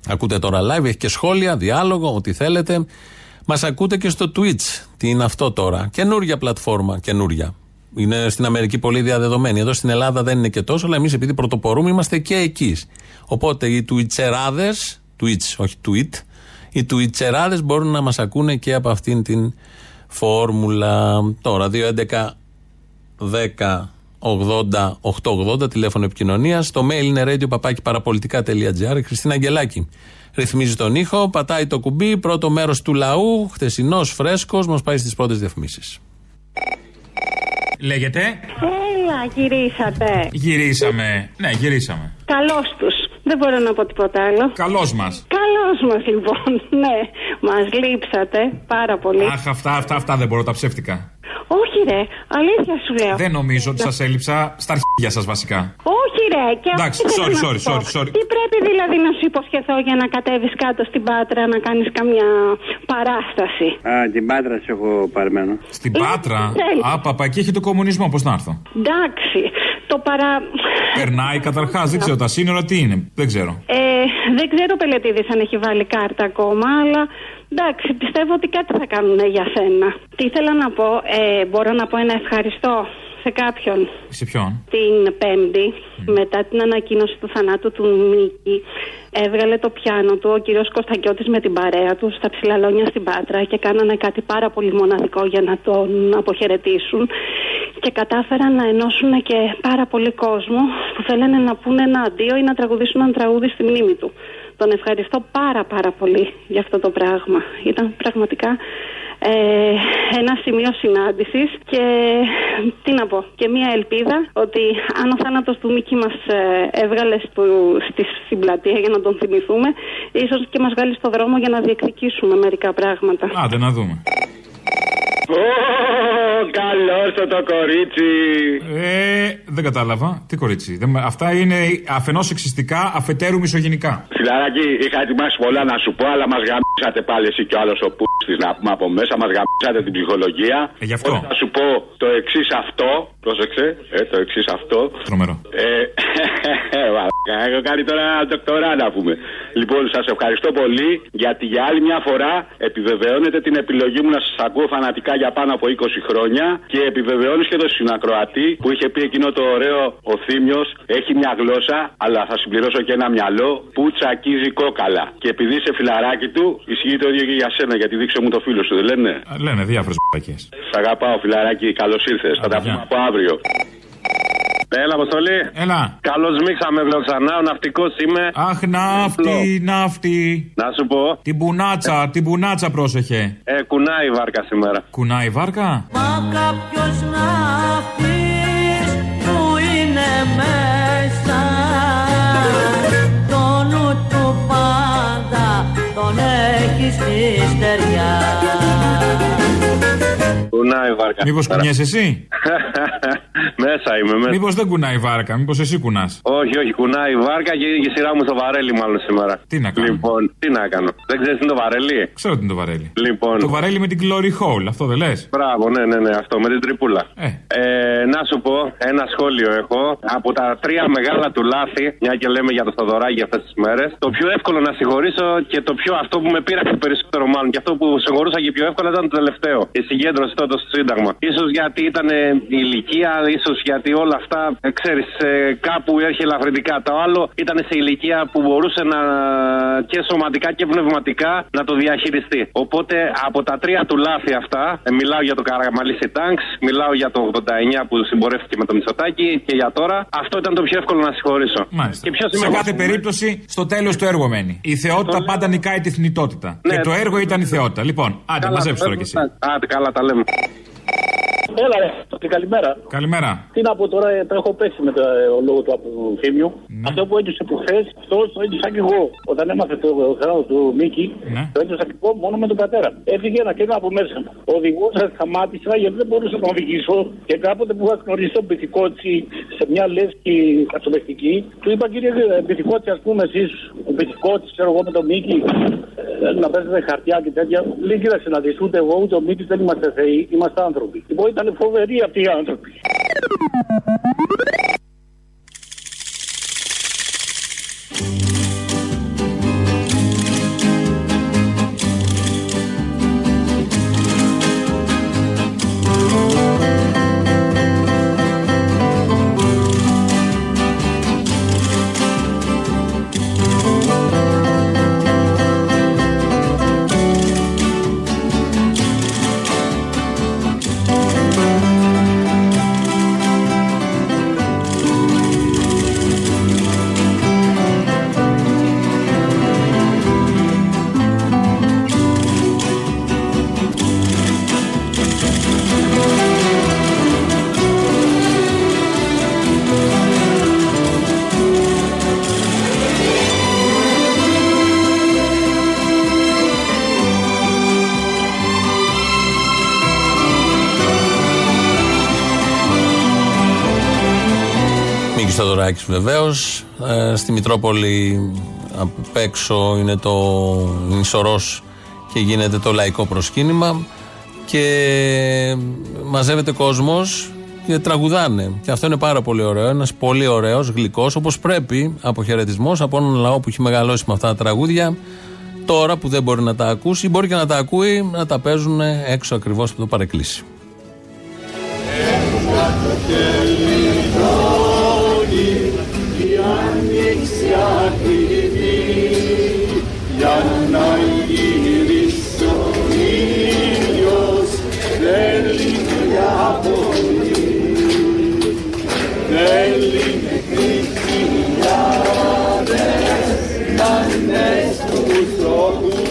Ακούτε τώρα live, έχει και σχόλια, διάλογο, ό,τι θέλετε. Μας ακούτε και στο Twitch. Τι είναι αυτό τώρα. Καινούρια πλατφόρμα, καινούρια. Είναι στην Αμερική πολύ διαδεδομένη. Εδώ στην Ελλάδα δεν είναι και τόσο, αλλά εμείς επειδή πρωτοπορούμε είμαστε και εκεί. Οπότε οι Twitcherάδε, Twitch, όχι Tweet, οι Twitcherάδε μπορούν να μας ακούνε και από αυτήν την φόρμουλα. Τώρα, 2.11 10 80 880 τηλέφωνο επικοινωνίας. Το mail είναι radio παραπολιτικά.gr. Η Χριστίνα Αγγελάκη ρυθμίζει τον ήχο, πατάει το κουμπί. Πρώτο μέρος του λαού, χτεσινό, φρέσκος, μας πάει στις πρώτες διαφημίσεις. Λέγεται; Έλα, γυρίσατε. Γυρίσαμε. Ναι, γυρίσαμε. Καλώ τους. Δεν μπορώ να πω τίποτα άλλο. Καλώ μας. Καλώ μας, λοιπόν. Ναι, μας λείψατε πάρα πολύ. Αχ, αυτά, αυτά, αυτά δεν μπορώ, τα ψεύτικα. Όχι, ρε, αλήθεια σου λέω. Δεν νομίζω ότι σας έλειψα στα αρχίδια σας βασικά. Όχι, ρε, και Εντάξει, αυτό sorry, θέλω να sorry, σου πω. sorry, sorry. Τι πρέπει δηλαδή να σου υποσχεθώ για να κατέβεις κάτω στην πάτρα να κάνεις καμιά παράσταση; Α, την πάτρα σου έχω παρμένο. Στην Πάτρα; Α, παπα, εκεί έχει το κομμουνισμό, πώς να έρθω; Εντάξει, το παρα. Περνάει καταρχάς, δεν ξέρω τα σύνορα τι είναι. Δεν ξέρω. Ε, δεν ξέρω Πελετήδης αν έχει βάλει κάρτα ακόμα, αλλά εντάξει, πιστεύω ότι κάτι θα κάνουν για σένα. Τι ήθελα να πω, ε, μπορώ να πω ένα ευχαριστώ σε κάποιον Σε ποιον; την Πέμπτη, μετά την ανακοίνωση του θανάτου του Μίκη, έβγαλε το πιάνο του ο κύριος Κωνσταντιώτης με την παρέα του στα ψηλαλόνια στην Πάτρα και κάνανε κάτι πάρα πολύ μοναδικό για να τον αποχαιρετήσουν και κατάφεραν να ενώσουν και πάρα πολύ κόσμο που θέλανε να πούνε ένα αντίο ή να τραγουδήσουν ένα τραγούδι στη μνήμη του. Τον ευχαριστώ πάρα πάρα πολύ για αυτό το πράγμα. Ήταν πραγματικά ε, ένα σημείο συνάντησης και τι να πω, και μια ελπίδα ότι αν ο θάνατος του Μίκη μας ε, έβγαλε στο, στη, στην πλατεία για να τον θυμηθούμε, ίσως και μας βγάλει στο δρόμο για να διεκδικήσουμε μερικά πράγματα. Άντε να δούμε. Καλό το κορίτσι. Ε, δεν κατάλαβα. Τι κορίτσι. Δεν, με- αυτά είναι αφενός εξιστικά, αφετέρου μισογενικά. Φιλαράκι, είχα ετοιμάσει πολλά να σου πω, αλλά μας γαμίσατε πάλι εσύ και ο άλλος ο πούστης να πούμε από μέσα. Μας γαμίσατε την ψυχολογία. Ε, γι' αυτό. Οπότε Θα σου πω το εξής αυτό. Πρόσεξε, ε, το εξής αυτό. Τρομερό. Ε, μαλάκα, έχω κάνει τώρα ντοκτορά να πούμε. Λοιπόν, σας ευχαριστώ πολύ γιατί για άλλη μια φορά επιβεβαιώνετε την επιλογή μου να σας ακούω φανατικά για πάνω από 20 χρόνια και επιβεβαιώνεις και το συνακροατή που είχε πει εκείνο το ωραίο ο Θήμιος έχει μια γλώσσα, αλλά θα συμπληρώσω και ένα μυαλό που τσακίζει κόκαλα. Και επειδή είσαι φιλαράκι του, ισχύει το ίδιο και για σένα, γιατί δείξε μου το φίλο σου, δεν λένε; Α, Λένε διάφορες μπακέ. Σ' αγαπάω, φιλαράκι, καλώς ήρθες. Θα τα πούμε από αύριο. Έλα, Αποστολή. Έλα. Καλώς μίξαμε, λέω ξανά. Ο ναυτικός είμαι. Αχ, ναύτη, ναύτη. Να σου πω. Την πουνάτσα, την πουνάτσα πρόσεχε. Ε, κουνάει η βάρκα σήμερα. Κουνάει η βάρκα; Μα κάποιος ναύτης που είναι μέσα Το νου του πάντα τον έχει στη στεριά Κουνάει η βάρκα. Μήπως σήμερα. κουνιέσαι εσύ; Μέσα είμαι, μέσα. Μήπως δεν κουνάει η βάρκα, μήπως εσύ κουνάς; Όχι, όχι, κουνάει η βάρκα και είναι και η σειρά μου στο βαρέλι, μάλλον σήμερα. Τι να κάνω; Λοιπόν, τι να κάνω. Δεν ξέρεις τι είναι το βαρέλι; Ξέρω τι είναι το βαρέλι. Λοιπόν. Το βαρέλι με την glory hole, αυτό δεν λες; Μπράβο, ναι, ναι, ναι, αυτό με την τρυπούλα. Ε. να σου πω, ένα σχόλιο έχω. Από τα τρία μεγάλα του λάθη, μια και λέμε για το Σταδωράκι αυτές τις μέρες, το πιο εύκολο να συγχωρήσω και το πιο αυτό που με πήραξε περισσότερο μάλλον και αυτό που συγχωρούσα και πιο εύκολα ήταν το τελευταίο. Η συγκέντρωση τότε στο Σύνταγμα. σω γιατί ήταν η ηλικία, ίσως γιατί όλα αυτά, ξέρεις, κάπου έρχε ελαφρυντικά. Το άλλο ήταν σε ηλικία που μπορούσε να και σωματικά και πνευματικά να το διαχειριστεί. Οπότε από τα τρία του λάθη αυτά, ε, μιλάω για το Καραμαλίσι Τάγκς, μιλάω για το 89 που συμπορεύτηκε με το Μητσοτάκι και για τώρα, αυτό ήταν το πιο εύκολο να συγχωρήσω. Μάλιστα. Και ποιος σε είμαι κάθε εγώ; περίπτωση, στο τέλος το έργο μένει. Η θεότητα πάντα νικάει τη θνητότητα. Ναι. Και το έργο ήταν η θεότητα. Λοιπόν, άντε, Καλά, μαζέψει τώρα κι εσύ. Άντε, καλά τα λέμε. Έλα, ρε, και καλημέρα. Καλημέρα. Τι να πω τώρα, ε, το έχω πέσει με το ε, ο λόγος του Αποθύμιου. Αυτό που έτουσε που χθες, αυτός το έτουσα και εγώ. Όταν έμαθε το χρόνο του Μίκη, το έτουσα και εγώ μόνο με τον πατέρα. Έφυγε ένα κέντρο από μέσα μου. Ο οδηγός σταμάτησα γιατί δεν μπορούσα να τον οδηγήσω και κάποτε που είχα γνωρίσει τον Πυθικότσι σε μια λέσχη κατσομεστική, του είπα κύριε Πυθικότσι, ας πούμε εσείς, ο Πυθικότσι, ξέρω εγώ με τον Μίκη, ε, να παίζετε χαρτιά και τέτοια. Λέει κοίταξε να δει ούτε εγώ ούτε ο Μίκη δεν είμαστε θεοί, είμαστε άνθρωποι. Λοιπόν ήταν φοβεροί αυτοί οι άνθρωποι. Μίκης Θοδωράκης βεβαίως Ε, στη Μητρόπολη απ' έξω είναι το νησορός και γίνεται το λαϊκό προσκύνημα και μαζεύεται κόσμος και τραγουδάνε. Και αυτό είναι πάρα πολύ ωραίο. Ένας πολύ ωραίος, γλυκός, όπως πρέπει, αποχαιρετισμός από έναν λαό που έχει μεγαλώσει με αυτά τα τραγούδια. Τώρα που δεν μπορεί να τα ακούσει, ή μπορεί και να τα ακούει, να τα παίζουν έξω ακριβώς από το παρεκκλήσι. Η άνοιξη ακριβή για να γυρίσει ο ήλιος θέλει μια πολύ θέλει μέχρι χιλιάδες να είναι στους οδούς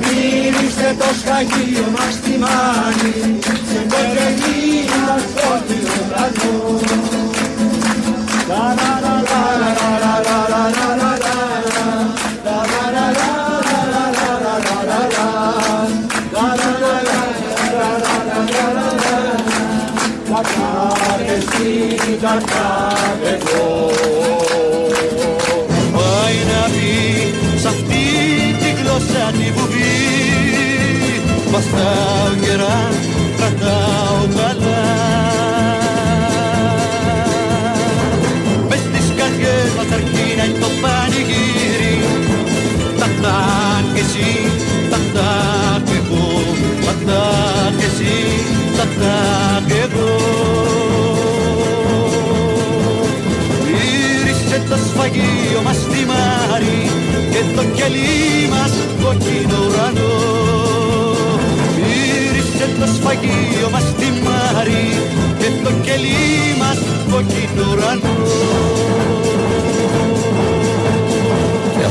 Μύρισε το σκαγείο μας τη μάνη σε κοκκινή μας κόκκινο ουρανό Πάει να πει σ' αυτή τη γλώσσα τη βουβή Βαστάω γερά, το σφαγείο μας στη Μάρη Και το κελί μας κόκκινο ουρανό. Γύρισε το σφαγείο μας στη Μάρη Και το κελί μας κόκκινο ουρανό. Και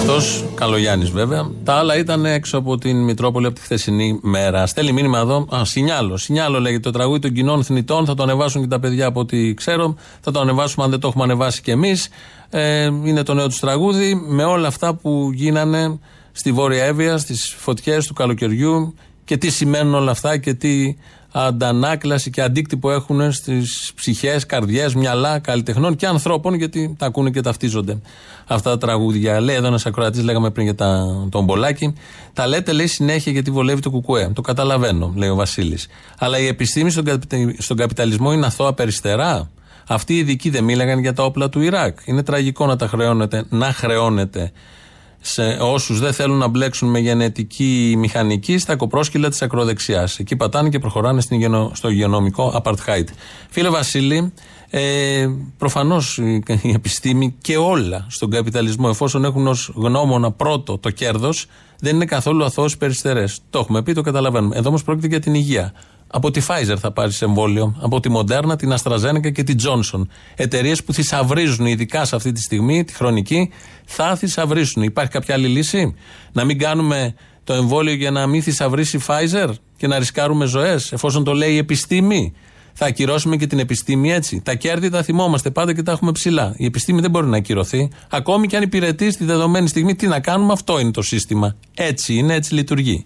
αυτός Καλογιάννης βέβαια. Τα άλλα ήταν έξω από την Μητρόπολη από τη χθεσινή μέρα. Στέλνει μήνυμα εδώ. Α, Σινιάλο. Σινιάλο λέγεται το τραγούδι των κοινών θνητών. Θα το ανεβάσουν και τα παιδιά από ό,τι ξέρω. Θα το ανεβάσουμε αν δεν το έχουμε ανεβάσει κι εμείς. Ε, είναι το νέο τους τραγούδι. Με όλα αυτά που γίνανε στη Βόρεια Εύβοια, στις φωτιές του καλοκαιριού και τι σημαίνουν όλα αυτά και τι αντανάκλαση και αντίκτυπο έχουν στις ψυχές, καρδιές, μυαλά καλλιτεχνών και ανθρώπων, γιατί τα ακούνε και ταυτίζονται αυτά τα τραγούδια. Λέει εδώ ένας ακροατής, λέγαμε πριν για τα, τον Μπολάκη, τα λέτε λέει συνέχεια γιατί βολεύει το κουκουέ. Το καταλαβαίνω, λέει ο Βασίλης. Αλλά η επιστήμη στον, καπιτα- στον καπιταλισμό είναι αθώα περιστερά. Αυτοί οι ειδικοί δεν μίλαγαν για τα όπλα του Ιράκ. Είναι τραγικό να τα χρεώνετε, να χρεώνετε σε όσους δεν θέλουν να μπλέξουν με γενετική μηχανική στα κοπρόσκυλα της ακροδεξιάς. Εκεί πατάνε και προχωράνε στην υγειονο- στο υγειονομικό apartheid. Φίλε Βασίλη, ε, προφανώς η, η επιστήμη και όλα στον καπιταλισμό, εφόσον έχουν ως γνώμονα πρώτο το κέρδος, δεν είναι καθόλου αθώες περιστερές. Το έχουμε πει, το καταλαβαίνουμε. Εδώ όμως πρόκειται για την υγεία. Από τη Pfizer θα πάρεις εμβόλιο, από τη Moderna, την AstraZeneca και την Johnson. Εταιρείες που θησαυρίζουν, ειδικά σε αυτή τη στιγμή, τη χρονική, θα θησαυρίσουν. Υπάρχει κάποια άλλη λύση, να μην κάνουμε το εμβόλιο για να μην θησαυρίσει η Pfizer και να ρισκάρουμε ζωές, εφόσον το λέει η επιστήμη. Θα ακυρώσουμε και την επιστήμη έτσι. Τα κέρδη τα θυμόμαστε πάντα και τα έχουμε ψηλά. Η επιστήμη δεν μπορεί να ακυρωθεί. Ακόμη και αν υπηρετεί στη δεδομένη στιγμή, τι να κάνουμε, αυτό είναι το σύστημα. Έτσι είναι, έτσι λειτουργεί.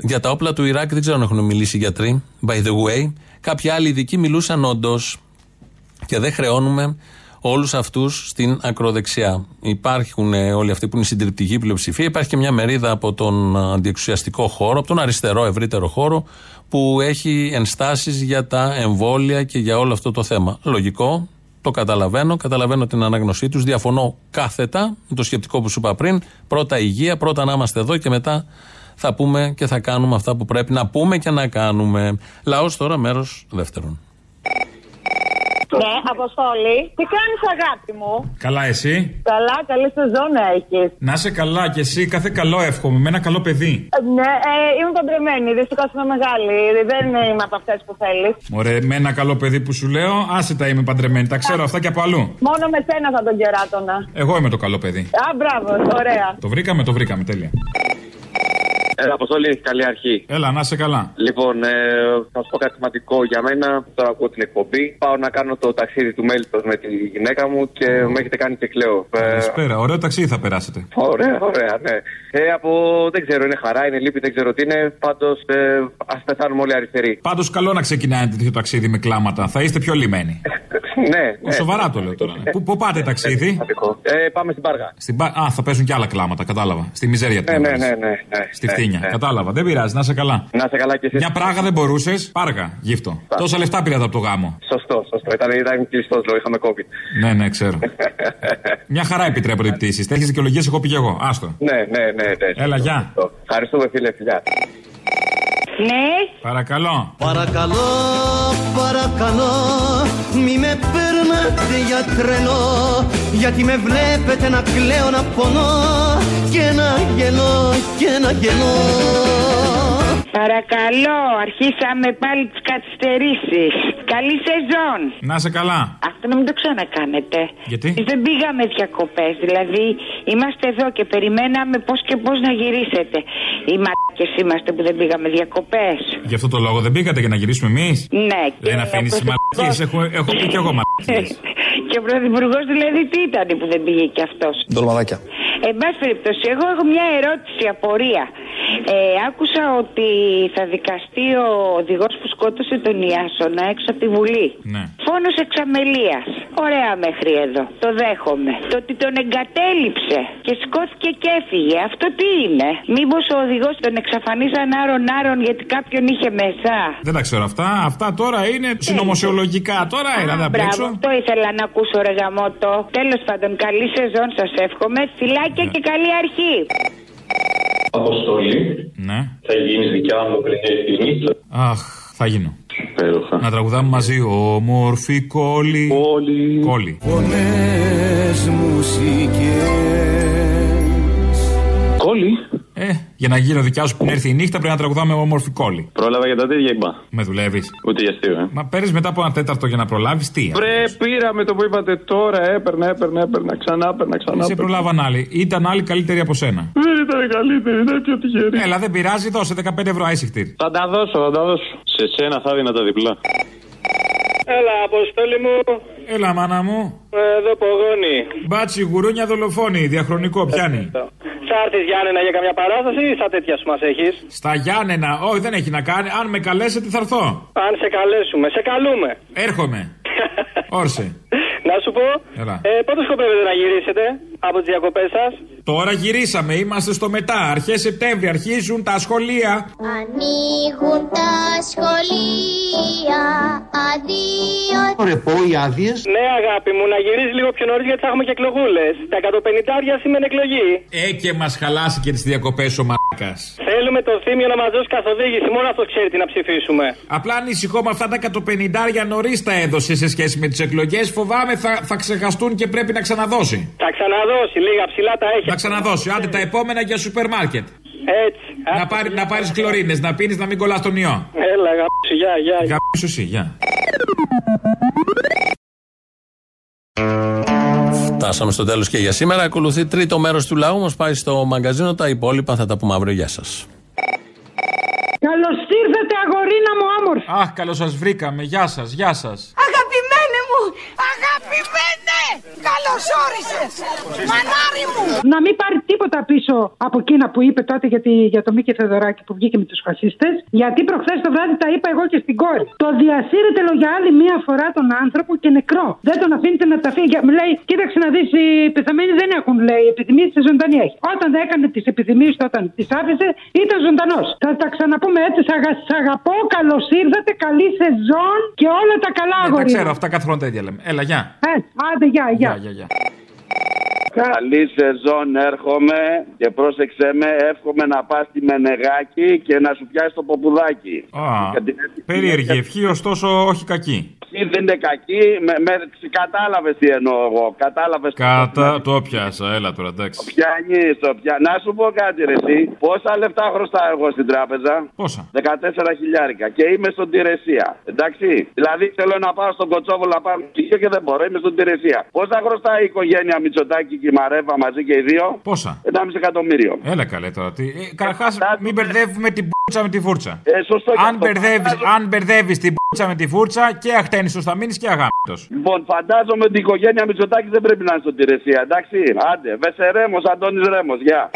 Για τα όπλα του Ιράκ δεν ξέρω αν έχουν μιλήσει οι γιατροί. By the way, κάποιοι άλλοι ειδικοί μιλούσαν όντως και δεν χρεώνουμε όλους αυτούς στην ακροδεξιά. Υπάρχουν ε, όλοι αυτοί που είναι η συντριπτική πλειοψηφία. Υπάρχει και μια μερίδα από τον αντιεξουσιαστικό χώρο, από τον αριστερό ευρύτερο χώρο, που έχει ενστάσεις για τα εμβόλια και για όλο αυτό το θέμα. Λογικό, το καταλαβαίνω, καταλαβαίνω την ανάγνωσή τους. Διαφωνώ κάθετα με το σκεπτικό που σου είπα πριν. Πρώτα υγεία, πρώτα να είμαστε εδώ και μετά θα πούμε και θα κάνουμε αυτά που πρέπει να πούμε και να κάνουμε. Λαός τώρα, μέρος δεύτερον. Ναι, Αποστόλη. Τι κάνεις, αγάπη μου; Καλά, εσύ; Καλά, καλή σεζόν έχεις. Να είσαι καλά κι εσύ, κάθε καλό εύχομαι. Με ένα καλό παιδί. Ναι, ε, είμαι παντρεμένη. Δυστυχώς είμαι μεγάλη. Δεν είμαι από αυτές που θέλεις. Ωραία, με ένα καλό παιδί που σου λέω, άσε τα είμαι παντρεμένη. Τα ξέρω αυτά και από αλλού. Μόνο με σένα θα τον κεράτωνα. Εγώ είμαι το καλό παιδί. Α, μπράβο, ωραία. Το βρήκαμε, το βρήκαμε, τέλεια. Έλα, Αποστόλη, καλή αρχή. Έλα, να είσαι καλά. Λοιπόν, ε, θα σου πω κάτι σημαντικό για μένα. Τώρα ακούω την εκπομπή. Πάω να κάνω το ταξίδι του Μέλιτος με τη γυναίκα μου και με έχετε κάνει και κλαίω. Ε, Καλησπέρα, ωραίο ταξίδι θα περάσετε. Ωραία, ωραία, ναι. Ε, από δεν ξέρω, είναι χαρά, είναι λύπη, δεν ξέρω τι είναι. Πάντως, ε, ας πεθάνουμε όλοι αριστεροί. Πάντως, καλό να ξεκινάει τέτοιο ταξίδι με κλάματα. Θα είστε πιο λιμένοι. ναι, ναι. Σοβαρά το λέω τώρα. Πού, πού πάτε ταξίδι; Ε, πάμε στην Πάργα. Στην Πα- Α, θα παίζουν και άλλα κλάματα, κατάλαβα. Στη μιζέρια Ναι, του. ναι, ναι, ναι, ναι. Στη ναι, φτύνια. ναι. Κατάλαβα. Δεν πειράζει, να είσαι καλά. Να είσαι καλά και εσύ. Μια πράγα δεν μπορούσες. Πάργα, γύφτο. Τόσα λεφτά πήρατε από το γάμο. Σωστό, σωστό. Ήταν, ήταν κλειστό λόγο, είχαμε COVID. Ναι, ναι, ξέρω. Μια χαρά επιτρέπονται οι πτήσεις. Τέτοιες δικαιολογίες εγώ πήγα εγώ. Άστο. Ναι, ναι, ναι. ναι. Έλα, γεια. Ευχαριστούμε, φίλε, φιλιά. Ναι. Παρακαλώ. Παρακαλώ, παρακαλώ Μη με παίρνετε για τρελό Γιατί με βλέπετε να κλαίω να πονώ Και να γελώ και να γελώ Παρακαλώ, αρχίσαμε πάλι τις καθυστερήσεις. Καλή σεζόν. Να είσαι καλά. Αυτό να μην το ξανακάνετε. Γιατί; Εμείς Δεν πήγαμε διακοπές. Δηλαδή, είμαστε εδώ και περιμέναμε πώς και πώς να γυρίσετε. Οι μαλάκες είμαστε που δεν πήγαμε διακοπές. Γι' αυτό το λόγο δεν πήγατε για να γυρίσουμε εμείς. Ναι, Δεν αφήνεις τι μαλακίε. Έχω, έχω πει κι εγώ μαλακίε. και ο πρωθυπουργός δηλαδή τι ήταν που δεν πήγε κι αυτός. Ντολμαδάκια. Εν πάση περιπτώσει, εγώ έχω μια ερώτηση, απορία. Ε, άκουσα ότι θα δικαστεί ο οδηγός που σκότωσε τον Ιάσονα έξω από τη Βουλή. Ναι. Φόνος εξαμελίας. Ωραία μέχρι εδώ. Το δέχομαι. Το ότι τον εγκατέλειψε και σκόθηκε και έφυγε. Αυτό τι είναι; Μήπως ο οδηγός τον εξαφανίζαν άρον-άρον γιατί κάποιον είχε μέσα. Δεν τα ξέρω αυτά. Αυτά τώρα είναι συνωμοσιολογικά. Τώρα έλα, δεν Μπράβο, παίξω. αυτό ήθελα να ακούσω ρε γαμότο. Τέλος πάντων, καλή σεζόν σας εύχομαι. Φιλάκια και καλή αρχή. Αποστολή. Ναι. Θα γίνει δικιά μου πριν έρθει η νύχτα. Αχ, θα γίνω. Υπέροχα. Να τραγουδάμε μαζί. Όμορφη κόλλη. Κόλλη. Κόλλη. Φωνές μουσικές Κόλλη. Ε, για να γίνω δικιάς σου που έρθει η νύχτα πρέπει να τραγουδάμε όμορφη κόλλη. Πρόλαβα για τα τέτοια είπα. Με δουλεύεις. Ούτε για αστείο, ε. Μα παίρνεις μετά από ένα τέταρτο για να προλάβεις τι. Βρε, πήραμε το που είπατε τώρα. Έπαιρνα, έπαιρνα, έπαιρνα. Ξανά έπαιρνα, ξανά. Σε έπαιρνα. προλάβαν άλλοι. Ήταν άλλοι καλύτεροι από σένα. Δεν ήταν καλύτερη, ήταν πιο τυχερή. Έλα, δεν πειράζει, δώσε 15 ευρώ άισιχτήρ. Θα τα δώσω, θα τα δώσω. Σε σένα θα δίνα τα διπλά. Έλα, αποστόλη μου. Έλα, μάνα μου. Εδώ πογόνι. Μπάτσι, γουρούνια δολοφόνη, διαχρονικό, πιάνει. Σ' θα έρθει Γιάννενα για καμιά παράσταση ή στα τέτοια σου μας έχεις; Στα Γιάννενα, όχι δεν έχει να κάνει. Αν με καλέσετε θα έρθω. Αν σε καλέσουμε, σε καλούμε. Έρχομαι. Όρσε. Να σου πω, Έλα. ε, πότε σκοπεύετε να γυρίσετε; Από τις διακοπές σας. Τώρα γυρίσαμε, είμαστε στο μετά. Αρχές Σεπτέμβρη αρχίζουν τα σχολεία. Ανοίγουν τα σχολεία, αδείο. Ωραία, πω οι άδειες. Ναι, αγάπη μου, να γυρίσει λίγο πιο νωρίς γιατί θα έχουμε και εκλογούλες. Τα 150 σημαίνει εκλογή. Ε, και μας χαλάσει και τις διακοπές ο μαλάκας. Θέλουμε το θύμιο να μας δώσει καθοδήγηση, μόνο αυτός ξέρει τι να ψηφίσουμε. Απλά ανησυχώ με αυτά τα 150 νωρίς τα έδωσε σε σχέση με τις εκλογές. Φοβάμαι θα, θα ξεχαστούν και πρέπει να ξαναδώσει. Θα ξαναδώσει, λίγα ψηλά τα έχει. Να ξαναδώσει. Άντε τα επόμενα για σούπερ μάρκετ. Έτσι. Να, πάρει, να πάρεις χλωρίνες, να πίνεις, να μην κολλάς τον ιό. Έλα, γαμίσου, γεια, γεια. Γαμίσου εσύ, γεια. Φτάσαμε στο τέλος και για σήμερα. Ακολουθεί τρίτο μέρος του λαού. Μα πάει στο μαγκαζίνο. Τα υπόλοιπα θα τα πούμε αύριο. Γεια σας. Καλώς ήρθατε, αγορίνα μου όμορφη. Αχ, καλώς σας βρήκαμε. Γεια σας, γεια σας. Αγαπημένε μου, αγαπημένε, καλώς όρισες. Μανάρι μου. Να μην πάρει τίποτα πίσω από εκείνα που είπε τότε για, τη, για το Μίκη Θεοδωράκη που βγήκε με τους φασίστες. Γιατί προχθές το βράδυ τα είπα εγώ και στην κόρη. Το διασύρετε λέω, για άλλη μία φορά τον άνθρωπο και νεκρό. Δεν τον αφήνετε να τα φύγει. Για- Μου λέει, κοίταξε να δεις, οι πεθαμένοι δεν έχουν λέει επιθυμίες, τη ζωντανή έχει. Όταν έκανε τις επιθυμίες του, όταν τις άφησε, ήταν ζωντανός. Θα τα ξαναπούμε έτσι. Σ' αγα- σ' αγαπώ, καλώς ήρθατε, καλή σεζόν και όλα τα καλά Ε, τα αγόρια. ξέρω, αυτά κάθε χρόνο τα ίδια λέμε. Έλα, γεια. Ε, άντε, γεια, γεια. Γεια, γεια, γεια. Καλή σεζόν έρχομαι και πρόσεξε με, εύχομαι να πας στη Μενεγάκη και να σου πιάσει το ποπουδάκι. Α, περίεργη ευχή, ωστόσο όχι κακή. Αυτή δεν είναι κακή, με, με, κατάλαβες τι εννοώ εγώ, κατάλαβες Κατά το πιάσα, έλα τώρα, εντάξει. Πιάνεις το πια... Να σου πω κάτι ρε εσύ, πόσα λεφτά χρωστάω εγώ στην τράπεζα; Πόσα; 14 χιλιάρικα και είμαι στον Τηρεσία. Εντάξει. Δηλαδή θέλω να πάω στον Κοτσόβολο να πάω στοιχείο και δεν μπορώ, είμαι στον Τηρεσία. Πόσα χρωστάει η οικογένεια Μητσοτάκη και η Μαρέβα μαζί και οι δύο. Πόσα; 1,5 εκατομμύριο. Έλα καλέ τώρα. Τι... Ε, Καταρχάς, μην μπερδεύουμε την πουτσα με τη φούρτσα. Ε, σωστό και αν, αυτό. μπερδεύεις, αν μπερδεύεις την πουτσα με τη φούρτσα και αχτένιστο θα μείνεις και αγάμητο. Λοιπόν, φαντάζομαι ότι η οικογένεια Μητσοτάκη δεν πρέπει να είναι στον Τηρεσία. Εντάξει. Άντε, Βεσερέμο, Αντώνης Ρέμος, γεια.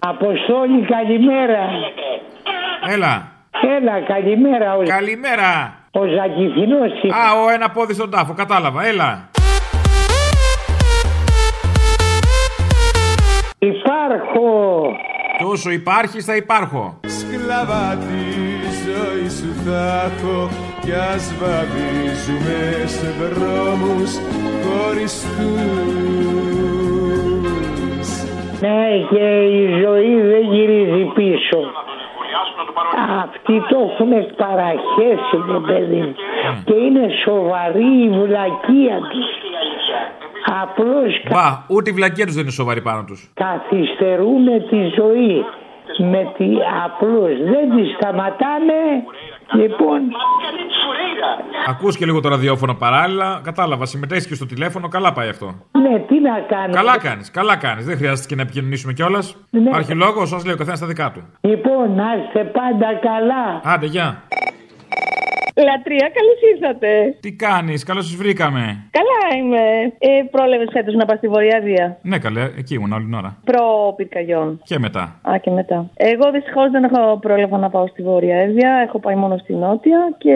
Αποστόλη, καλημέρα. Έλα. Έλα, καλημέρα. Ο... Καλημέρα. Ο Ζακηθινός Α, ο ένα πόδι στον τάφο, κατάλαβα. Έλα. Υπάρχω. Και όσο υπάρχεις, θα υπάρχω. Σκλαβά της ζωής σου θα έχω κι ας βαδίζουμε σε δρόμους χωριστούς Ναι, και η ζωή δεν γυρίζει πίσω. Αυτοί το έχουν παραχέσει, με παιδί μου. Και είναι σοβαρή η βλακεία τους. Απλώς Μπα, ούτε η βλακία τους δεν είναι σοβαρή πάνω τους. καθυστερούν τη ζωή. Με τη... Απλώς δεν τη σταματάνε. Λοιπόν, Ακούς και λίγο το ραδιόφωνο παράλληλα. Κατάλαβα, συμμετέχεις και στο τηλέφωνο. Καλά πάει αυτό. ναι, τι να κάνω. Καλά κάνεις, καλά κάνεις. Δεν χρειάζεται και να επικοινωνήσουμε κιόλας. Ναι. Υπάρχει λόγο, σας λέει ο καθένας τα δικά του. Λοιπόν, να είστε πάντα καλά. Άντε, γεια. Λατρεία, καλώς ήρθατε. Τι κάνεις, καλώς σας βρήκαμε. Καλά είμαι. Ε, Πρόλαβε φέτος να πας στη Βορειάδια. Ναι, καλέ, εκεί ήμουν όλη την ώρα. Προ πυρκαγιών. Και μετά. Α, και μετά. Εγώ δυστυχώς δεν έχω πρόλαβα να πάω στη Βόρεια Εύβοια. Έχω πάει μόνο στη Νότια και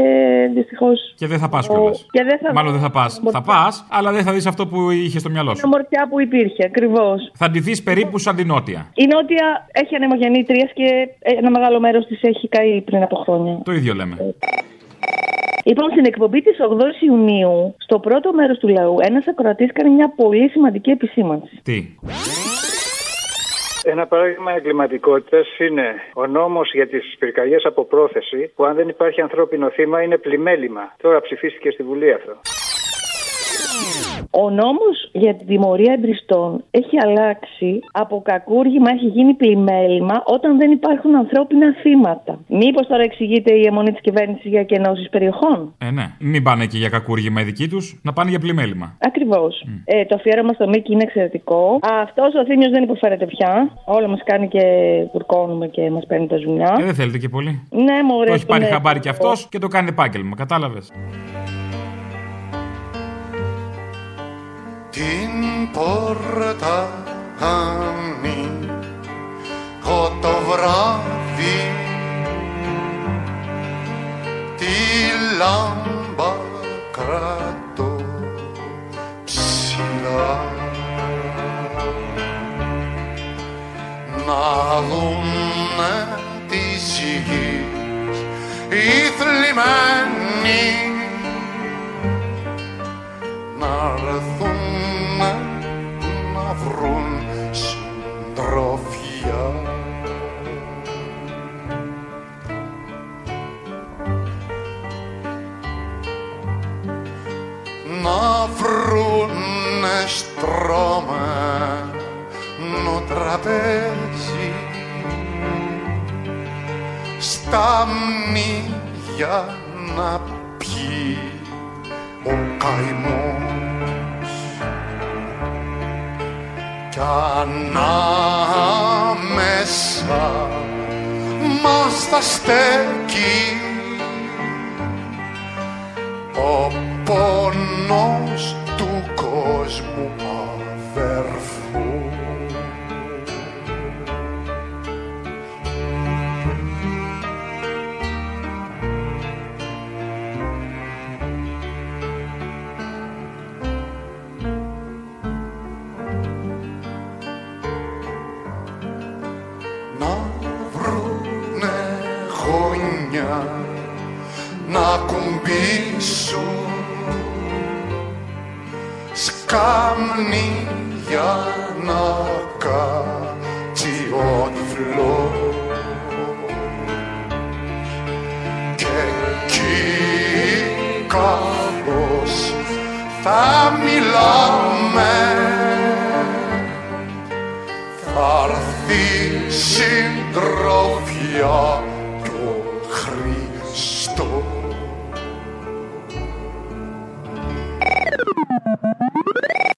δυστυχώς. Και δεν θα πας κιόλας. Και δεν θα Μάλλον δεν θα πας. Θα πας, αλλά δεν θα δεις αυτό που είχε στο μυαλό Την σου. ομορφιά που υπήρχε, ακριβώς. Θα τη δεις περίπου σαν την νότια. Η Νότια έχει ανεμογεννήτριες και ένα μεγάλο μέρος της έχει καεί πριν από χρόνια. Το ίδιο λέμε. Λοιπόν, στην εκπομπή της 8η Ιουνίου, στο πρώτο μέρος του λαού, ένας ακροατής κάνει μια πολύ σημαντική επισήμανση. Τι; Ένα παράδειγμα εγκληματικότητας είναι ο νόμος για τις πυρκαγιές από πρόθεση, που αν δεν υπάρχει ανθρώπινο θύμα είναι πλημέλημα. Τώρα ψηφίστηκε στη Βουλή αυτό. Ο νόμος για την τιμωρία εμπριστών έχει αλλάξει από κακούργημα, έχει γίνει πλημέλημα όταν δεν υπάρχουν ανθρώπινα θύματα. Μήπως τώρα εξηγείται η αιμονή της κυβέρνησης για κενώσεις περιοχών; Ε, ναι. Μην πάνε και για κακούργημα οι δικοί τους, να πάνε για πλημέλημα. Ακριβώς. Ε, το αφιέρωμα στο Μίκη είναι εξαιρετικό. Αυτός ο Θήμιο δεν υποφέρεται πια. Όλο μας κάνει και κουρκώνουμε και μας παίρνει τα ζουμιά. Και δεν θέλετε και πολύ; Ναι, μου Το έχει πάρει χαμπάρι κι αυτός και το κάνει επάγγελμα, κατάλαβες; Την πόρτα ανοίγει αυτό το βράδυ. Τη λάμπα κρατώ ψηλά. Να δούνε της γης οι θλιμμένοι. Να έρθουν να βρουν συντροφιά. Να βρουνε στρωμένο τραπέζι. Στα μνήγια να πιει ο καημός κι ανάμεσα μας θα στέκει. Ο πόνος του κόσμου αδερφού κουμπίσουν σκάμνη για να κάτσει ο τυφλός και εκεί κάπως θα μιλάμε. Θα έρθει συντροφιά